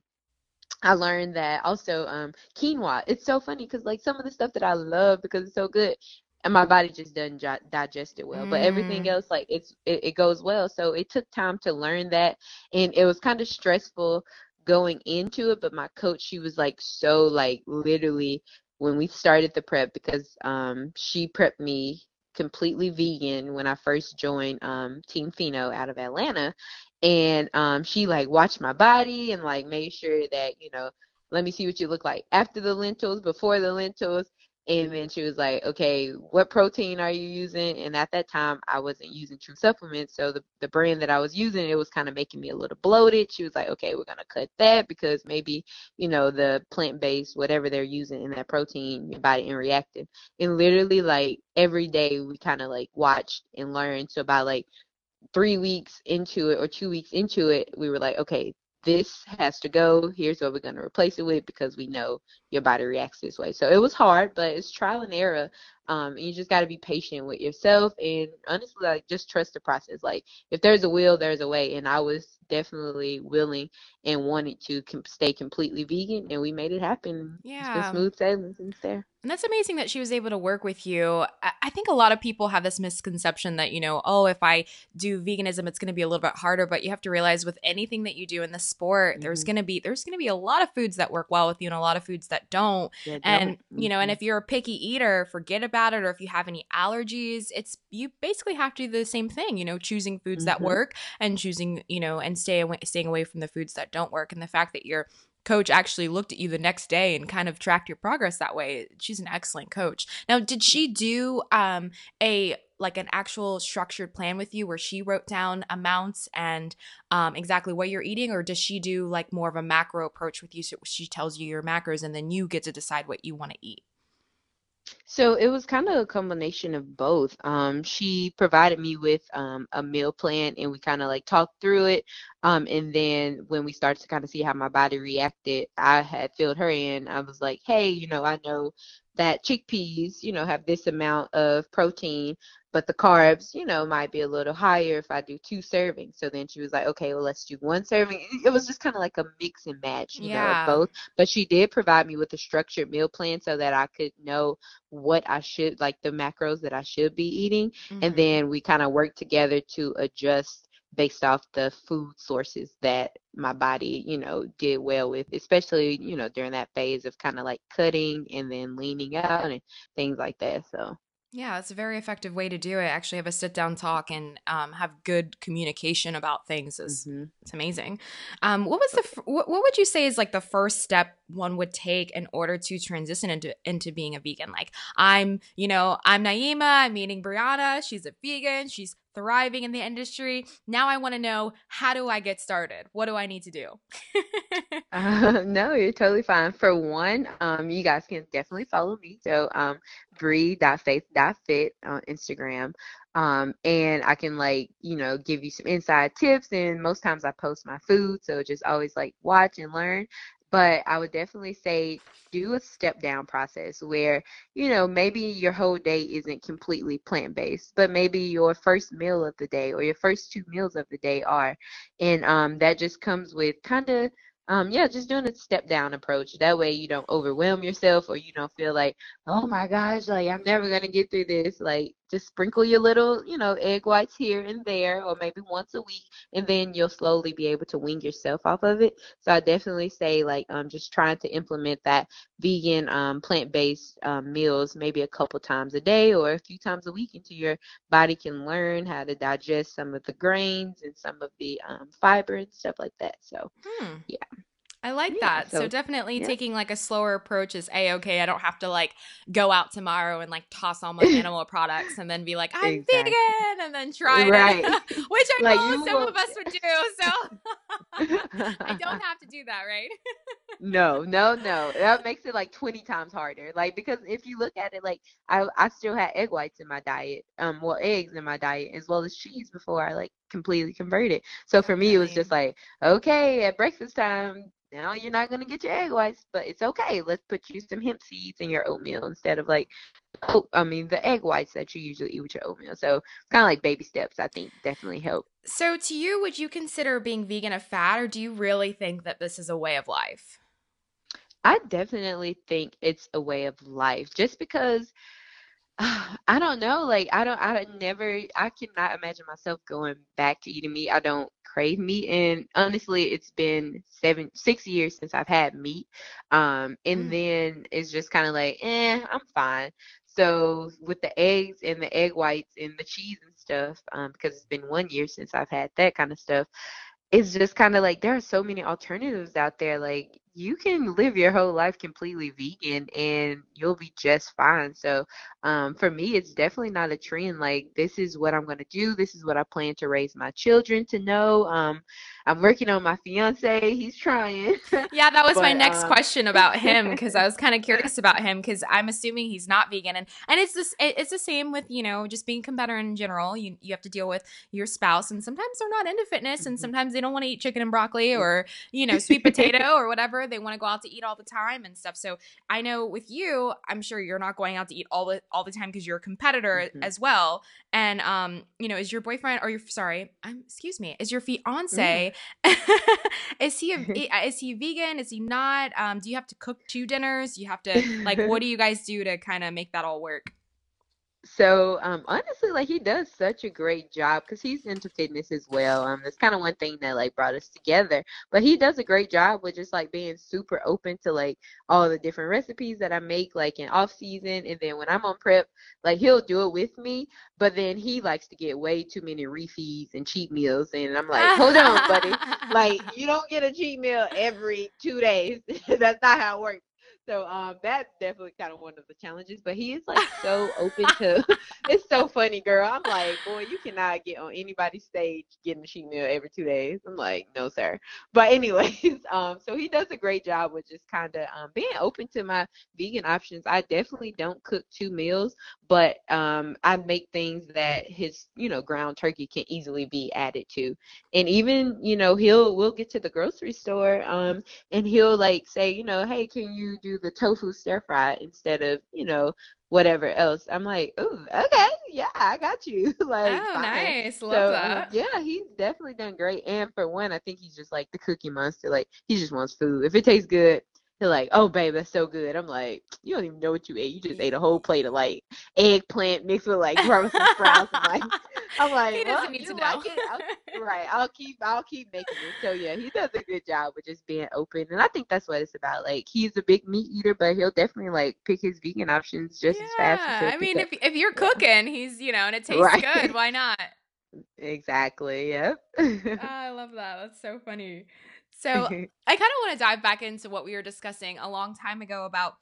I learned that also um quinoa. It's so funny because like some of the stuff that I love because it's so good, and my body just doesn't gi- digest it well. But everything Mm. else like it's it, it goes well. So it took time to learn that, and it was kind of stressful going into it. But my coach, she was like so like literally when we started the prep because um she prepped me completely vegan when I first joined um Team Fino out of Atlanta and um she like watched my body and like made sure that you know let me see what you look like after the lentils before the lentils and then she was like okay what protein are you using? And at that time i wasn't using true supplements so the, the brand that i was using it was kind of making me a little bloated. She was like okay we're going to cut that because maybe you know the plant-based whatever they're using in that protein your body ain't reacting. And literally like every day we kind of like watched and learned. So by like three weeks into it or two weeks into it, we were like, okay, this has to go. Here's what we're going to replace it with because we know your body reacts this way. So it was hard, but it's trial and error. Um, and you just got to be patient with yourself and honestly, like just trust the process. Like if there's a will, there's a way. And I was definitely willing and wanted to com- stay completely vegan, and we made it happen. It's been Yeah. smooth sailing since there. And that's amazing that she was able to work with you. I think a lot of people have this misconception that, you know, oh, if I do veganism, it's going to be a little bit harder. But you have to realize with anything that you do in the sport, there's Mhm. going to be there's going to be a lot of foods that work well with you and a lot of foods that don't. Yeah, And don't- you know, and mhm. if you're a picky eater, forget about it. Or if you have any allergies, it's you basically have to do the same thing. You know, choosing foods that Mhm. work and choosing, you know, and stay away, staying away from the foods that don't work. And the fact that your coach actually looked at you the next day and kind of tracked your progress that way, she's an excellent coach. Now, did she do um a like an actual structured plan with you where she wrote down amounts and um, exactly what you're eating or does she do like more of a macro approach with you so she tells you your macros and then you get to decide what you want to eat So it was kind of a combination of both. Um, she provided me with um, a meal plan and we kind of like talked through it. Um, and then when we started to kind of see how my body reacted, I had filled her in. I was like, hey, you know, I know that chickpeas, you know, have this amount of protein, but the carbs, you know, might be a little higher if I do two servings. So then she was like, okay, well, let's do one serving. It was just kind of like a mix and match, you know, Yeah. of both. But she did provide me with a structured meal plan so that I could know what I should like the macros that I should be eating and Mhm. then we kind of worked together to adjust based off the food sources that my body, you know, did well with, especially, you know, during that phase of kind of like cutting and then leaning out and things like that. So, Yeah, it's a very effective way to do it. Actually, have a sit down talk and um, have good communication about things. is mhm. It's amazing. Um, what was the what, what would you say is like the first step one would take in order to transition into into being a vegan? Like I'm, you know, I'm Naima. I'm meeting Brianna. She's a vegan. She's thriving in the industry. Now I want to know how do I get started? What do I need to do? Uh, no, you're totally fine. For one, um, you guys can definitely follow me. So, um, bree.faith.fit on Instagram. Um, and I can like, you know, give you some inside tips. And most times I post my food. So just always like watch and learn. But I would definitely say do a step down process where, you know, maybe your whole day isn't completely plant based, but maybe your first meal of the day or your first two meals of the day are. And um, that just comes with kind of um, yeah, just doing a step down approach. That way you don't overwhelm yourself or you don't feel like, oh my gosh, like I'm never gonna get through this. Like just sprinkle your little, you know, egg whites here and there or maybe once a week and then you'll slowly be able to wean yourself off of it. So I definitely say like um just trying to implement that vegan um plant-based um, meals maybe a couple times a day or a few times a week until your body can learn how to digest some of the grains and some of the um, fiber and stuff like that. So Hmm. Yeah. I like Yeah, that. So, so- definitely yeah. taking like a slower approach is a okay. I don't have to like go out tomorrow and like toss all my animal products and then be like I'm Exactly. vegan and then try it, which I Like, know some of won't- us would do. So I don't have to do that, right? no, no, no. That makes it like 20 times harder. Like because if you look at it, like I I still had egg whites in my diet, um, well eggs in my diet as well as cheese before I like completely converted. So for me, it was just like okay at breakfast time. Now you're not gonna get your egg whites, but it's okay. Let's put you some hemp seeds in your oatmeal instead of like, oh, I mean the egg whites that you usually eat with your oatmeal. So kind of like baby steps. I think definitely help. So, to you, would you consider being vegan a fad, or do you really think that this is a way of life? I definitely think it's a way of life just because I don't know like I don't I never I cannot imagine myself going back to eating meat. I don't crave meat and honestly it's been 7 6 years since I've had meat. Um and mm. then it's just kind of like, "Eh, I'm fine." So with the eggs and the egg whites and the cheese and stuff, um, because it's been one year since I've had that kind of stuff, it's just kind of like there are so many alternatives out there. Like you can live your whole life completely vegan and you'll be just fine. So, um, for me, it's definitely not a trend. Like this is what I'm gonna do. This is what I plan to raise my children to know. Um, I'm working on my fiance. He's trying. Yeah, that was but, my next um, question about him because I was kind of curious about him because I'm assuming he's not vegan, and and it's this it's the same with you know just being competitor in general. You you have to deal with your spouse, and sometimes they're not into fitness, and mm-hmm. sometimes they don't want to eat chicken and broccoli or you know sweet potato or whatever. They want to go out to eat all the time and stuff. So I know with you, I'm sure you're not going out to eat all the all the time because you're a competitor mm-hmm. as well. And um, you know, is your boyfriend or your sorry, I'm excuse me, is your fiance mm. is he a, is he vegan? Is he not? Um, do you have to cook two dinners? You have to like what do you guys do to kind of make that all work? So um, honestly, like he does such a great job because he's into fitness as well. Um, that's kind of one thing that like brought us together. But he does a great job with just like being super open to like all the different recipes that I make, like in off season, and then when I'm on prep, like he'll do it with me. But then he likes to get way too many refeeds and cheat meals, and I'm like, hold on, buddy, like you don't get a cheat meal every two days. that's not how it works. So um, that's definitely kind of one of the challenges. But he is like so open to. it's so funny, girl. I'm like, boy, you cannot get on anybody's stage getting a sheet meal every two days. I'm like, no, sir. But anyways, um, so he does a great job with just kind of um being open to my vegan options. I definitely don't cook two meals, but um, I make things that his, you know, ground turkey can easily be added to. And even, you know, he'll we'll get to the grocery store, um, and he'll like say, you know, hey, can you do the tofu stir fry instead of, you know, whatever else. I'm like, oh, okay, yeah, I got you. like, oh, fine. nice, love so, um, that. Yeah, he's definitely done great. And for one, I think he's just like the cookie monster. Like, he just wants food. If it tastes good, they're like, "Oh, babe, that's so good." I'm like, "You don't even know what you ate. You just ate a whole plate of like eggplant mixed with like Brussels sprouts." I'm like, I'm like, he doesn't well, need to know. Like I'll, right? I'll keep, I'll keep making it. So yeah, he does a good job with just being open, and I think that's what it's about. Like he's a big meat eater, but he'll definitely like pick his vegan options just yeah, as fast. As I mean, if if you're cooking, he's you know, and it tastes right. good, why not? Exactly. Yep. oh, I love that. That's so funny. So I kind of want to dive back into what we were discussing a long time ago about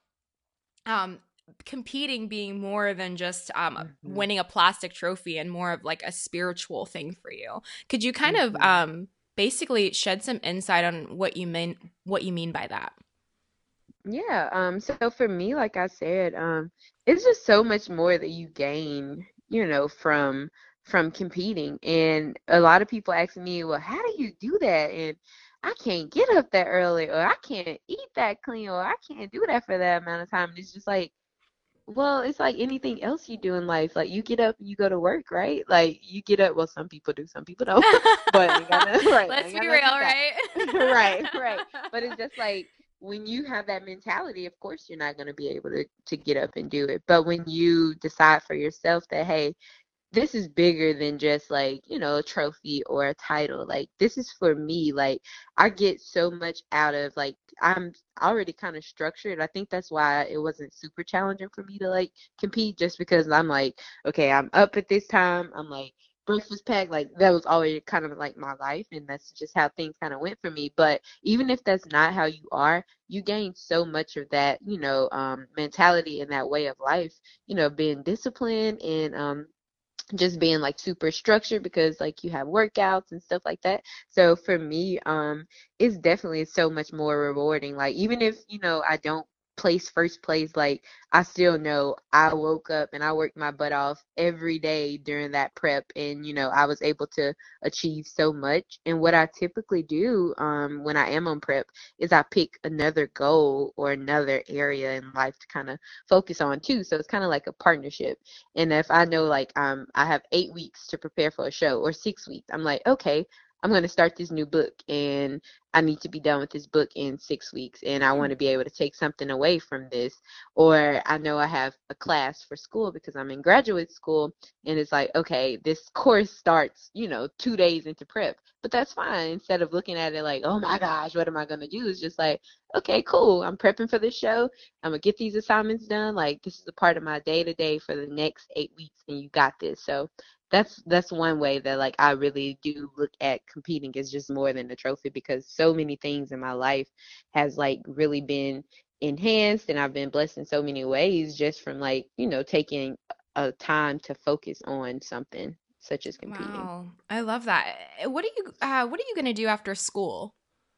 um competing being more than just um mm-hmm. winning a plastic trophy and more of like a spiritual thing for you. Could you kind mm-hmm. of um basically shed some insight on what you mean what you mean by that? Yeah, um so for me like I said, um it's just so much more that you gain, you know, from from competing. And a lot of people ask me, "Well, how do you do that?" And I can't get up that early or I can't eat that clean or I can't do that for that amount of time. And it's just like, well, it's like anything else you do in life. Like you get up you go to work, right? Like you get up. Well, some people do, some people don't. but gotta, right, let's be real, right? right, right. But it's just like when you have that mentality, of course you're not going to be able to to get up and do it. But when you decide for yourself that hey, this is bigger than just like you know a trophy or a title like this is for me like i get so much out of like i'm already kind of structured. I think that's why it wasn't super challenging for me to like compete just because i'm like okay i'm up at this time i'm like breakfast pack like that was always kind of like my life and that's just how things kind of went for me. But even if that's not how you are you gain so much of that you know um mentality and that way of life you know being disciplined and um just being like super structured because like you have workouts and stuff like that. So for me, um, it's definitely so much more rewarding. Like even if, you know, I don't place first place, like I still know I woke up and I worked my butt off every day during that prep and you know, I was able to achieve so much. And what I typically do um when I am on prep is I pick another goal or another area in life to kind of focus on too. So it's kind of like a partnership. And if I know like um I have 8 weeks to prepare for a show or 6 weeks, I'm like, okay, I'm going to start this new book and I need to be done with this book in six weeks and I want to be able to take something away from this. Or I know I have a class for school because I'm in graduate school and it's like, okay, this course starts, you know, two days into prep. But that's fine. Instead of looking at it like, oh my gosh, what am I going to do? It's just like, okay, cool. I'm prepping for this show. I'm going to get these assignments done. Like, this is a part of my day to day for the next eight weeks and you got this. So that's that's one way that like I really do look at competing is just more than a trophy because so many things in my life has like really been enhanced and I've been blessed in so many ways just from like, you know, taking a time to focus on something such as competing. Wow. I love that. Eh, what are you uh what are you going to do after school?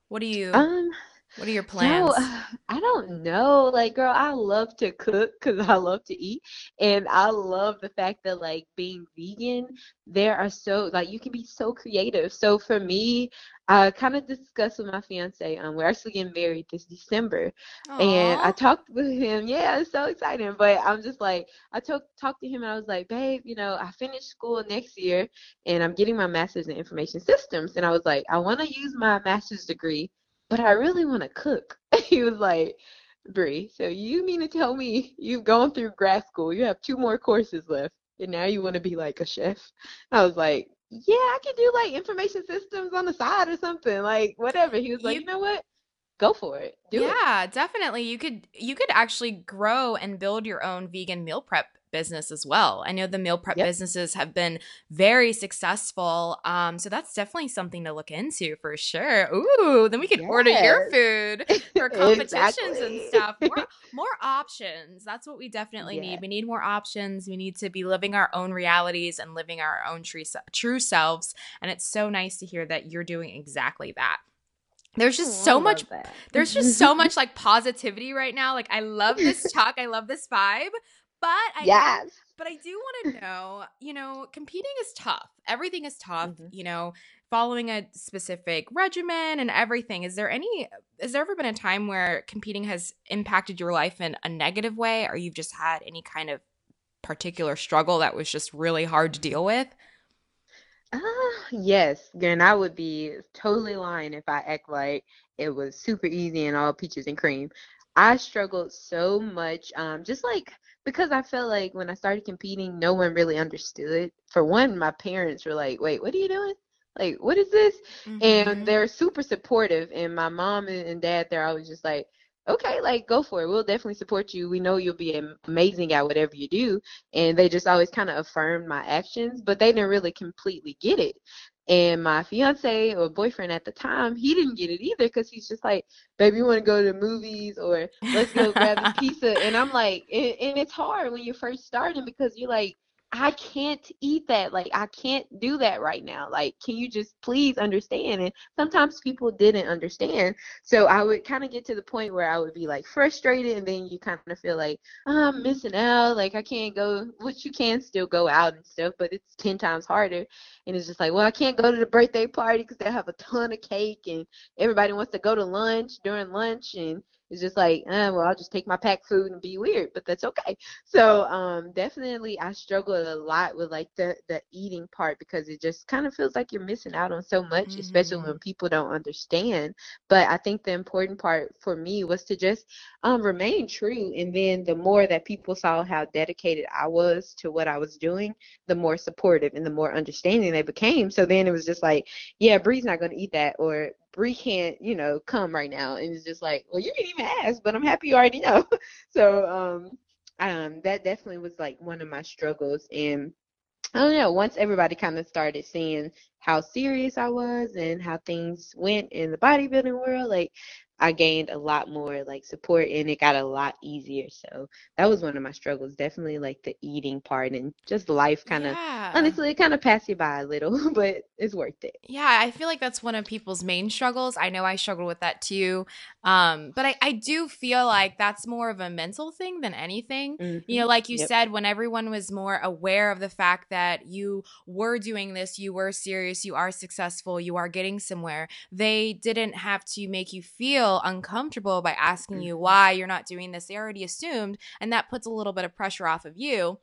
What do you Um what are your plans? So, I don't know. Like, girl, I love to cook because I love to eat. And I love the fact that, like, being vegan, there are so, like, you can be so creative. So, for me, I kind of discussed with my fiance. Um, we're actually getting married this December. Aww. And I talked with him. Yeah, it's so exciting. But I'm just like, I talked talked to him and I was like, babe, you know, I finished school next year and I'm getting my master's in information systems. And I was like, I want to use my master's degree but I really want to cook. he was like, Bree, so you mean to tell me you've gone through grad school, you have two more courses left, and now you want to be like a chef? I was like, yeah, I could do like information systems on the side or something, like whatever. He was like, you, you know what? Go for it. Do yeah, it. definitely. You could you could actually grow and build your own vegan meal prep business as well. I know the meal prep yep. businesses have been very successful. Um, so that's definitely something to look into for sure. Ooh, then we can yes. order your food for competitions exactly. and stuff. More, more options. That's what we definitely need. We need more options. We need to be living our own realities and living our own true, true selves. And it's so nice to hear that you're doing exactly that there's just oh, so much that. there's just so much like positivity right now like i love this talk i love this vibe but I yes. but I do want to know, you know, competing is tough. Everything is tough, mm-hmm. you know, following a specific regimen and everything. Is there any has there ever been a time where competing has impacted your life in a negative way or you've just had any kind of particular struggle that was just really hard to deal with? Uh, yes, and I would be totally lying if I act like it was super easy and all peaches and cream. I struggled so much, um, just like because I felt like when I started competing, no one really understood. For one, my parents were like, "Wait, what are you doing? Like, what is this?" Mm-hmm. And they're super supportive. And my mom and dad, they're always just like, "Okay, like go for it. We'll definitely support you. We know you'll be amazing at whatever you do." And they just always kind of affirmed my actions, but they didn't really completely get it. And my fiance or boyfriend at the time, he didn't get it either because he's just like, baby, you want to go to the movies or let's go grab a pizza. And I'm like, and, and it's hard when you're first starting because you're like, I can't eat that. Like, I can't do that right now. Like, can you just please understand? And sometimes people didn't understand. So I would kind of get to the point where I would be like frustrated, and then you kind of feel like, oh, I'm missing out. Like, I can't go, which you can still go out and stuff, but it's 10 times harder. And it's just like, well, I can't go to the birthday party because they have a ton of cake, and everybody wants to go to lunch during lunch. And it's just like, eh, well, I'll just take my packed food and be weird, but that's okay. So um, definitely, I struggled a lot with like the the eating part because it just kind of feels like you're missing out on so much, mm-hmm. especially when people don't understand. But I think the important part for me was to just um, remain true, and then the more that people saw how dedicated I was to what I was doing, the more supportive and the more understanding they became. So then it was just like, yeah, Bree's not going to eat that, or Bree can't, you know, come right now. And it's just like, well, you didn't even ask, but I'm happy you already know. so um, um, that definitely was like one of my struggles. And I don't know, once everybody kind of started seeing how serious I was and how things went in the bodybuilding world, like I gained a lot more like support and it got a lot easier. So that was one of my struggles, definitely like the eating part and just life kind of Yeah. honestly it kind of passed you by a little, but it's worth it. Yeah, I feel like that's one of people's main struggles. I know I struggle with that too. Um, but I, I do feel like that's more of a mental thing than anything. You know, like you Yep. said, when everyone was more aware of the fact that you were doing this, you were serious, you are successful, you are getting somewhere, they didn't have to make you feel uncomfortable by asking you Mhm. why you're not doing this. They already assumed, and that puts a little bit of pressure off of you.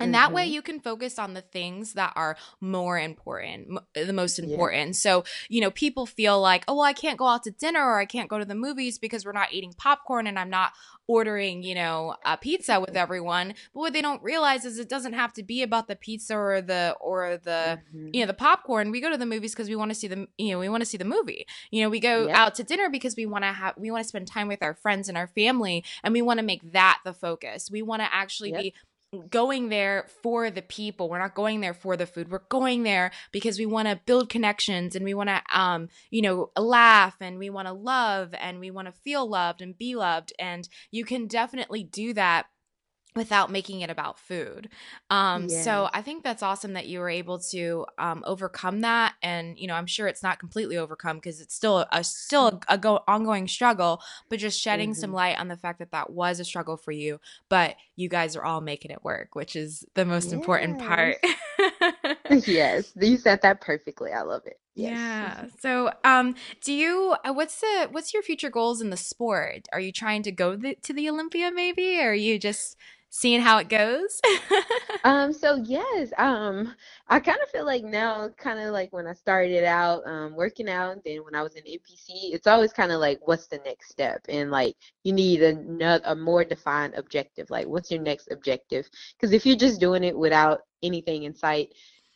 And that way Mhm. you can focus on the things that are more important, m- the most Yeah. important. So, you know, people feel like, oh, well, I can't go out to dinner or I can't go to the movies because we're not eating popcorn and I'm not ordering, you know, a pizza with everyone. But what they don't realize is it doesn't have to be about the pizza or the or the Mhm. you know the popcorn we go to the movies because we want to see the you know we want to see the movie you know we go Yep. out to dinner because we want to have we want to spend time with our friends and our family and we want to make that the focus we want to actually Yep. be going there for the people. We're not going there for the food. We're going there because we want to build connections and we want to um you know laugh and we want to love and we want to feel loved and be loved. And you can definitely do that without making it about food. Um, so I think that's awesome that you were able to um, overcome that, and you know I'm sure it's not completely overcome because it's still a still a, a go ongoing struggle, but just shedding some Mhm. light on the fact that that was a struggle for you, but you guys are all making it work, which is the most important part. yes, you said that perfectly. I love it. Yes. Yeah. So, um, do you? Uh, what's the? What's your future goals in the sport? Are you trying to go the, to the Olympia, maybe? Or are you just seeing how it goes? Um, so yes, um, I kind of feel like now, kind of like when I started out, um, working out, and then when I was in NPC, it's always kind of like, what's the next step? And like, you need another, a more defined objective. Like, what's your next objective? Because if you're just doing it without anything in sight,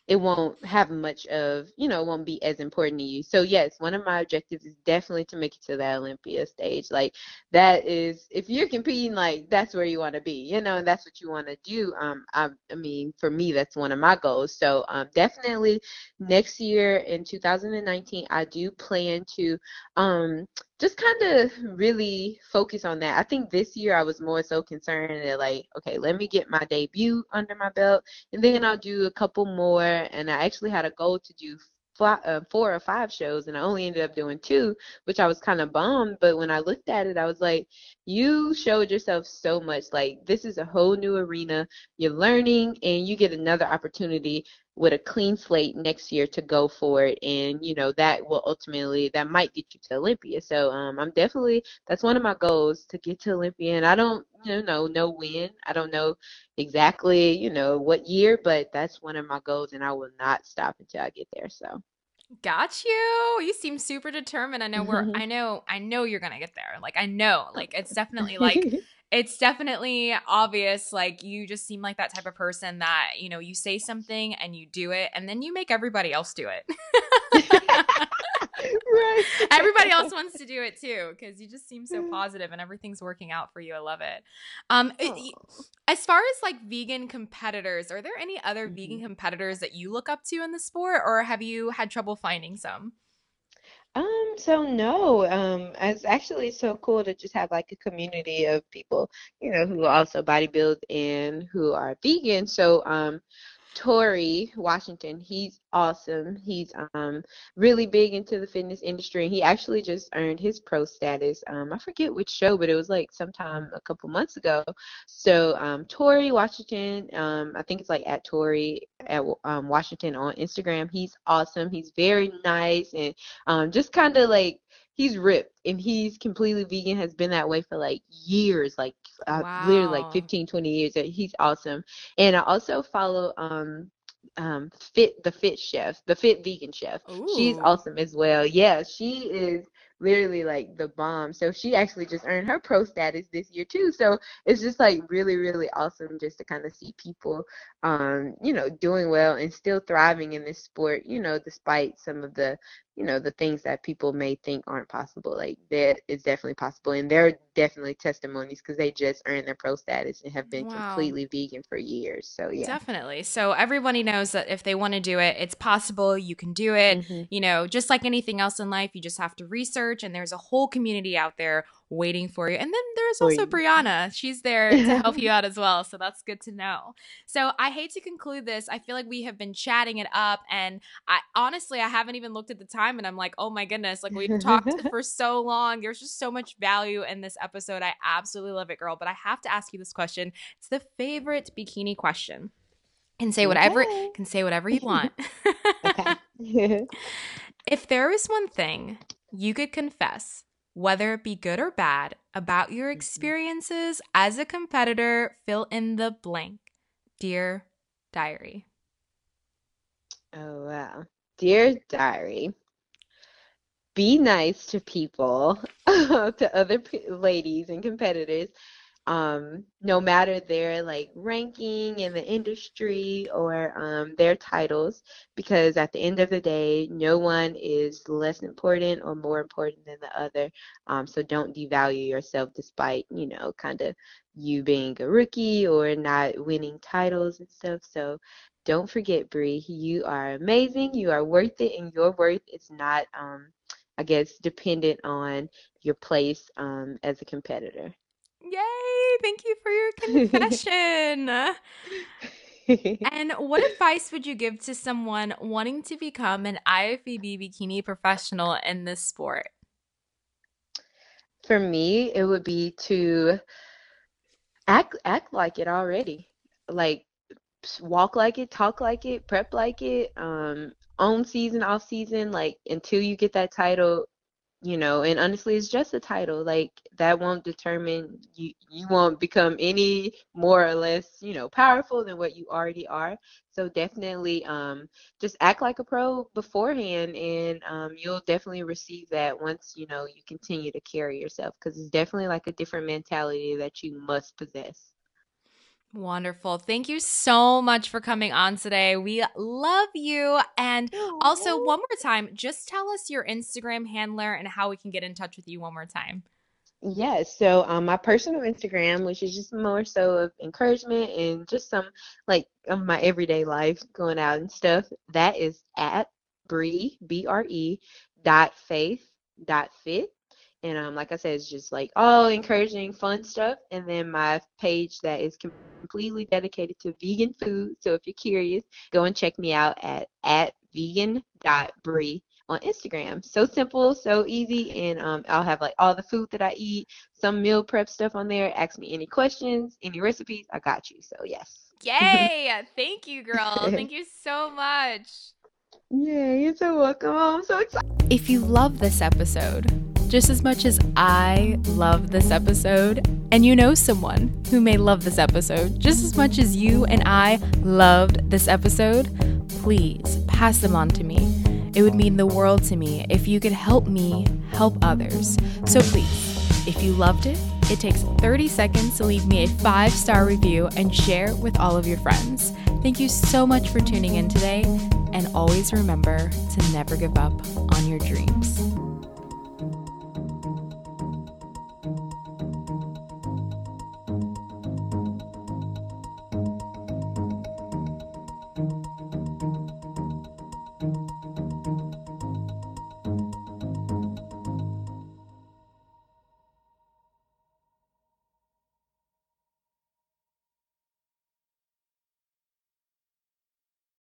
it won't have much of, you know, it won't be as important to you. So yes, one of my objectives is definitely to make it to the Olympia stage. Like that is if you're competing like that's where you want to be you know and that's what you want to do um I, I mean for me that's one of my goals so um definitely next year in 2019 i do plan to um just kind of really focus on that i think this year i was more so concerned that like okay let me get my debut under my belt and then i'll do a couple more and i actually had a goal to do uh, four or five shows and i only ended up doing two which I was kind of bummed. But when I looked at it, I was like, you showed yourself so much. Like, this is a whole new arena. You're learning, and you get another opportunity with a clean slate next year to go for it. And, you know, that will ultimately, that might get you to Olympia. So, um, I'm definitely, that's one of my goals to get to Olympia. And I don't, you know, know when. I don't know exactly, you know, what year, but that's one of my goals, and I will not stop until I get there. So. Got you. You seem super determined. I know we're I know I know you're going to get there. Like I know. Like it's definitely like it's definitely obvious like you just seem like that type of person that, you know, you say something and you do it and then you make everybody else do it. right. everybody else wants to do it too because you just seem so positive and everything's working out for you. I love it. Um Aw. as far as like vegan competitors, are there any other vegan Mhm. competitors that you look up to in the sport or have you had trouble finding some? Um, so no, um, it's actually so cool to just have like a community of people, you know, who also bodybuild and who are vegan. So, um, Torre Washington, he's awesome. He's um really big into the fitness industry, and he actually just earned his pro status. Um, I forget which show, but it was like sometime a couple months ago. So, um, Torre Washington, um, I think it's like at Torre at um, Washington on Instagram. He's awesome. He's very nice and um, just kind of like he's ripped and he's completely vegan has been that way for like years like uh, literally like 15 20 years he's awesome. And i also follow um um fit the fit chef the fit vegan chef. She's awesome as well. Yeah she is literally like the bomb. So she actually just earned her pro status this year too. So it's just like really really awesome just to kind of see people um you know doing well and still thriving in this sport you know despite some of the you know the things that people may think aren't possible like that is definitely possible and they're definitely testimonies because they just earned their pro status and have been wow. completely vegan for years so yeah definitely so everybody knows that if they want to do it it's possible you can do it mm-hmm. you know just like anything else in life you just have to research and there's a whole community out there waiting for you. And then there's also Brianna. She's there to help you out as well. So that's good to know. So I hate to conclude this. I feel like we have been chatting it up. And I honestly, I haven't even looked at the time and I'm like, oh my goodness, like we've talked for so long. There's just so much value in this episode. I absolutely love it, girl. But I have to ask you this question. It's the favorite bikini question. Can say whatever okay. can say whatever you want. if there was one thing you could confess whether it be good or bad, about your mm-hmm. experiences as a competitor, fill in the blank. Dear Diary. Oh, wow. Dear Diary, be nice to people, to other p- ladies and competitors um, no matter their like ranking in the industry or um, their titles, because at the end of the day, no one is less important or more important than the other. Um, so don't devalue yourself despite, you know, kind of you being a rookie or not winning titles and stuff. So don't forget, Bree, you are amazing. You are worth it, and your worth is not, um, I guess, dependent on your place um, as a competitor. Yay! Thank you for your confession. and what advice would you give to someone wanting to become an IFBB bikini professional in this sport? For me, it would be to act act like it already. Like walk like it, talk like it, prep like it, um, on season, off season, like until you get that title, you know and honestly it's just a title like that won't determine you you won't become any more or less you know powerful than what you already are. So definitely um just act like a pro beforehand and um you'll definitely receive that once you know you continue to carry yourself because it's definitely like a different mentality that you must possess Wonderful. Thank you so much for coming on today. We love you. And also, one more time, just tell us your Instagram handler and how we can get in touch with you one more time. Yes. So um, my personal Instagram, which is just more so of encouragement and just some like of my everyday life going out and stuff, that is at Bre, B R E dot faith dot fit. And um, like I said, it's just like all encouraging, fun stuff. And then my page that is completely dedicated to vegan food. So if you're curious, go and check me out at at vegan.bre on Instagram. So simple, so easy, and um, I'll have like all the food that I eat, some meal prep stuff on there. Ask me any questions, any recipes, I got you. So yes. Yay! Thank you, girl. Thank you so much. Yay, you're so welcome. Oh, I'm so excited. If you love this episode, just as much as I love this episode, and you know someone who may love this episode just as much as you and I loved this episode, please pass them on to me. It would mean the world to me if you could help me help others. So please, if you loved it, it takes 30 seconds to leave me a five star review and share with all of your friends. Thank you so much for tuning in today, and always remember to never give up on your dreams.